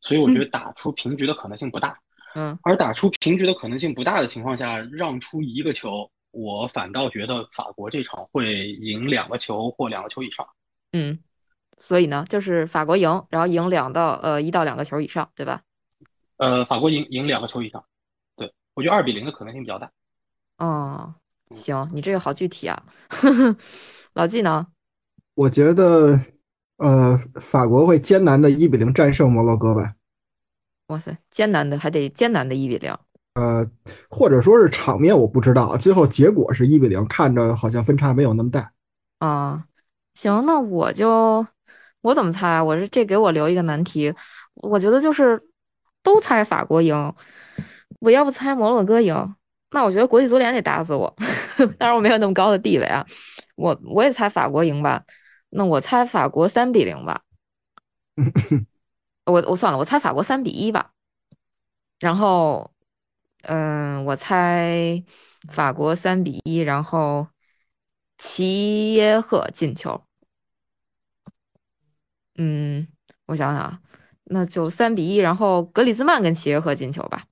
所以我觉得打出平局的可能性不大。嗯，而打出平局的可能性不大的情况下，让出一个球，我反倒觉得法国这场会赢两个球或两个球以上。嗯，所以呢，就是法国赢，然后赢两到呃一到两个球以上，对吧？呃，法国赢赢两个球以上，对我觉得二比零的可能性比较大。哦，行，你这个好具体啊。老纪呢？我觉得，呃，法国会艰难的一比零战胜摩洛哥吧。哇塞，艰难的还得艰难的一比零。呃，或者说是场面我不知道，最后结果是一比零，看着好像分差没有那么大。啊，行，那我就我怎么猜？我是这给我留一个难题，我觉得就是都猜法国赢，我要不猜摩洛哥赢，那我觉得国际足联得打死我。当然我没有那么高的地位啊，我我也猜法国赢吧，那我猜法国三比零吧。我我算了，我猜法国三比一吧。然后，嗯，我猜法国三比一，然后齐耶赫进球。嗯，我想想啊，那就三比一，然后格里兹曼跟齐耶赫进球吧。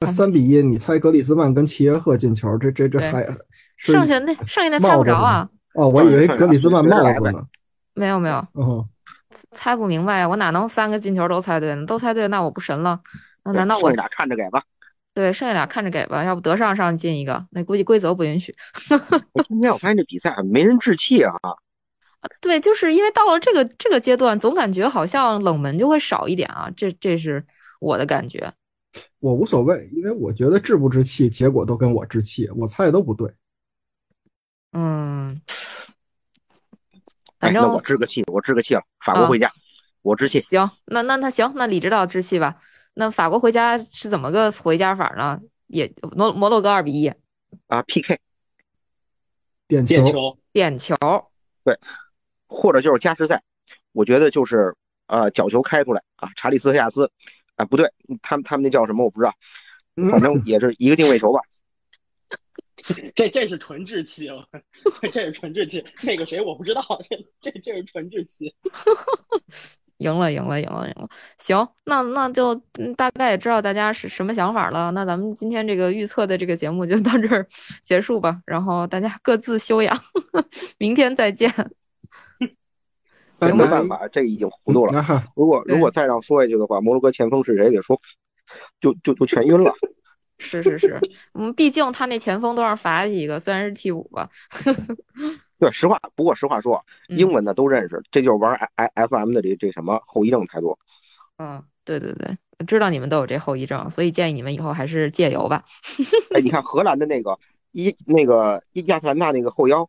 那三比一，你猜格里兹曼跟齐耶赫进球，这这这还剩下那剩下那猜不着啊，哦，我以为格里兹曼帽子呢。没有没有，嗯，猜不明白呀，我哪能三个进球都猜对呢？都猜对，那我不神了？那难道我剩下俩看着给吧？对剩下俩看着给吧？要不德尚上进一个，那估计规则不允许。我今天我发现这比赛没人置气啊，对，就是因为到了这个这个阶段，总感觉好像冷门就会少一点啊，这这是我的感觉。我无所谓，因为我觉得置不置气，结果都跟我置气，我猜的都不对。嗯，哎，反那我正置个气，我置个气了，法国啊回家，我置气。行，那那那行，那李指导置气吧。那法国回家是怎么个回家法呢？也摩摩洛哥二比一啊，PK 点球点，球，对，或者就是加时赛，我觉得就是呃角球开出来啊，查理斯和亚斯啊不对，他们他们那叫什么我不知道，嗯反正也是一个定位球吧。这这是纯志气，我这这是纯志气。那个谁我不知道，这这这是纯志气。赢了，赢了，赢了，赢了。行，那那就嗯大概也知道大家是什么想法了。那咱们今天这个预测的这个节目就到这儿结束吧，然后大家各自休养，明天再见。没办法，这已经糊涂了。如果如果再让说下去的话，摩洛哥前锋是谁得说，就就就全晕了。是是是，嗯，毕竟他那前锋都让罚几个，虽然是替补吧。对，实话不过实话说，嗯英文的都认识，这就是玩 I I F M 的这这什么后遗症太多。嗯，对对对，知道你们都有这后遗症，所以建议你们以后还是戒油吧。哎，你看荷兰的那个伊那个亚特兰大那个后腰，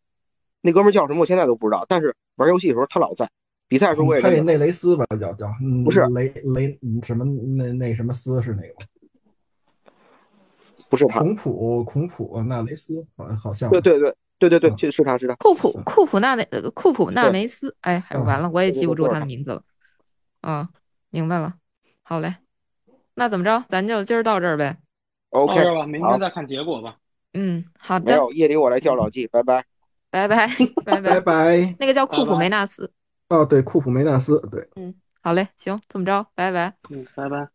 那哥们叫什么？我现在都不知道。但是玩游戏的时候他老在，比赛的时候我也佩认得。内雷斯吧，叫叫，嗯不是雷雷嗯什么那那什么斯是那个吗不是他，孔普孔普纳雷斯，好好像对对对对对对，嗯这是他是他。库普库普纳梅呃库普纳对梅斯，哎，完了，我也记不住他的名字了。嗯，明白了。好嘞，那怎么着，咱就今儿到这儿呗。OK，明天再看结果吧。嗯，好的，没有夜里我来叫老纪，拜拜。拜拜拜拜拜。拜。那个叫库普梅纳斯。哦，对，库普梅纳斯，对。嗯好嘞，行，这么着，拜拜。嗯，拜拜。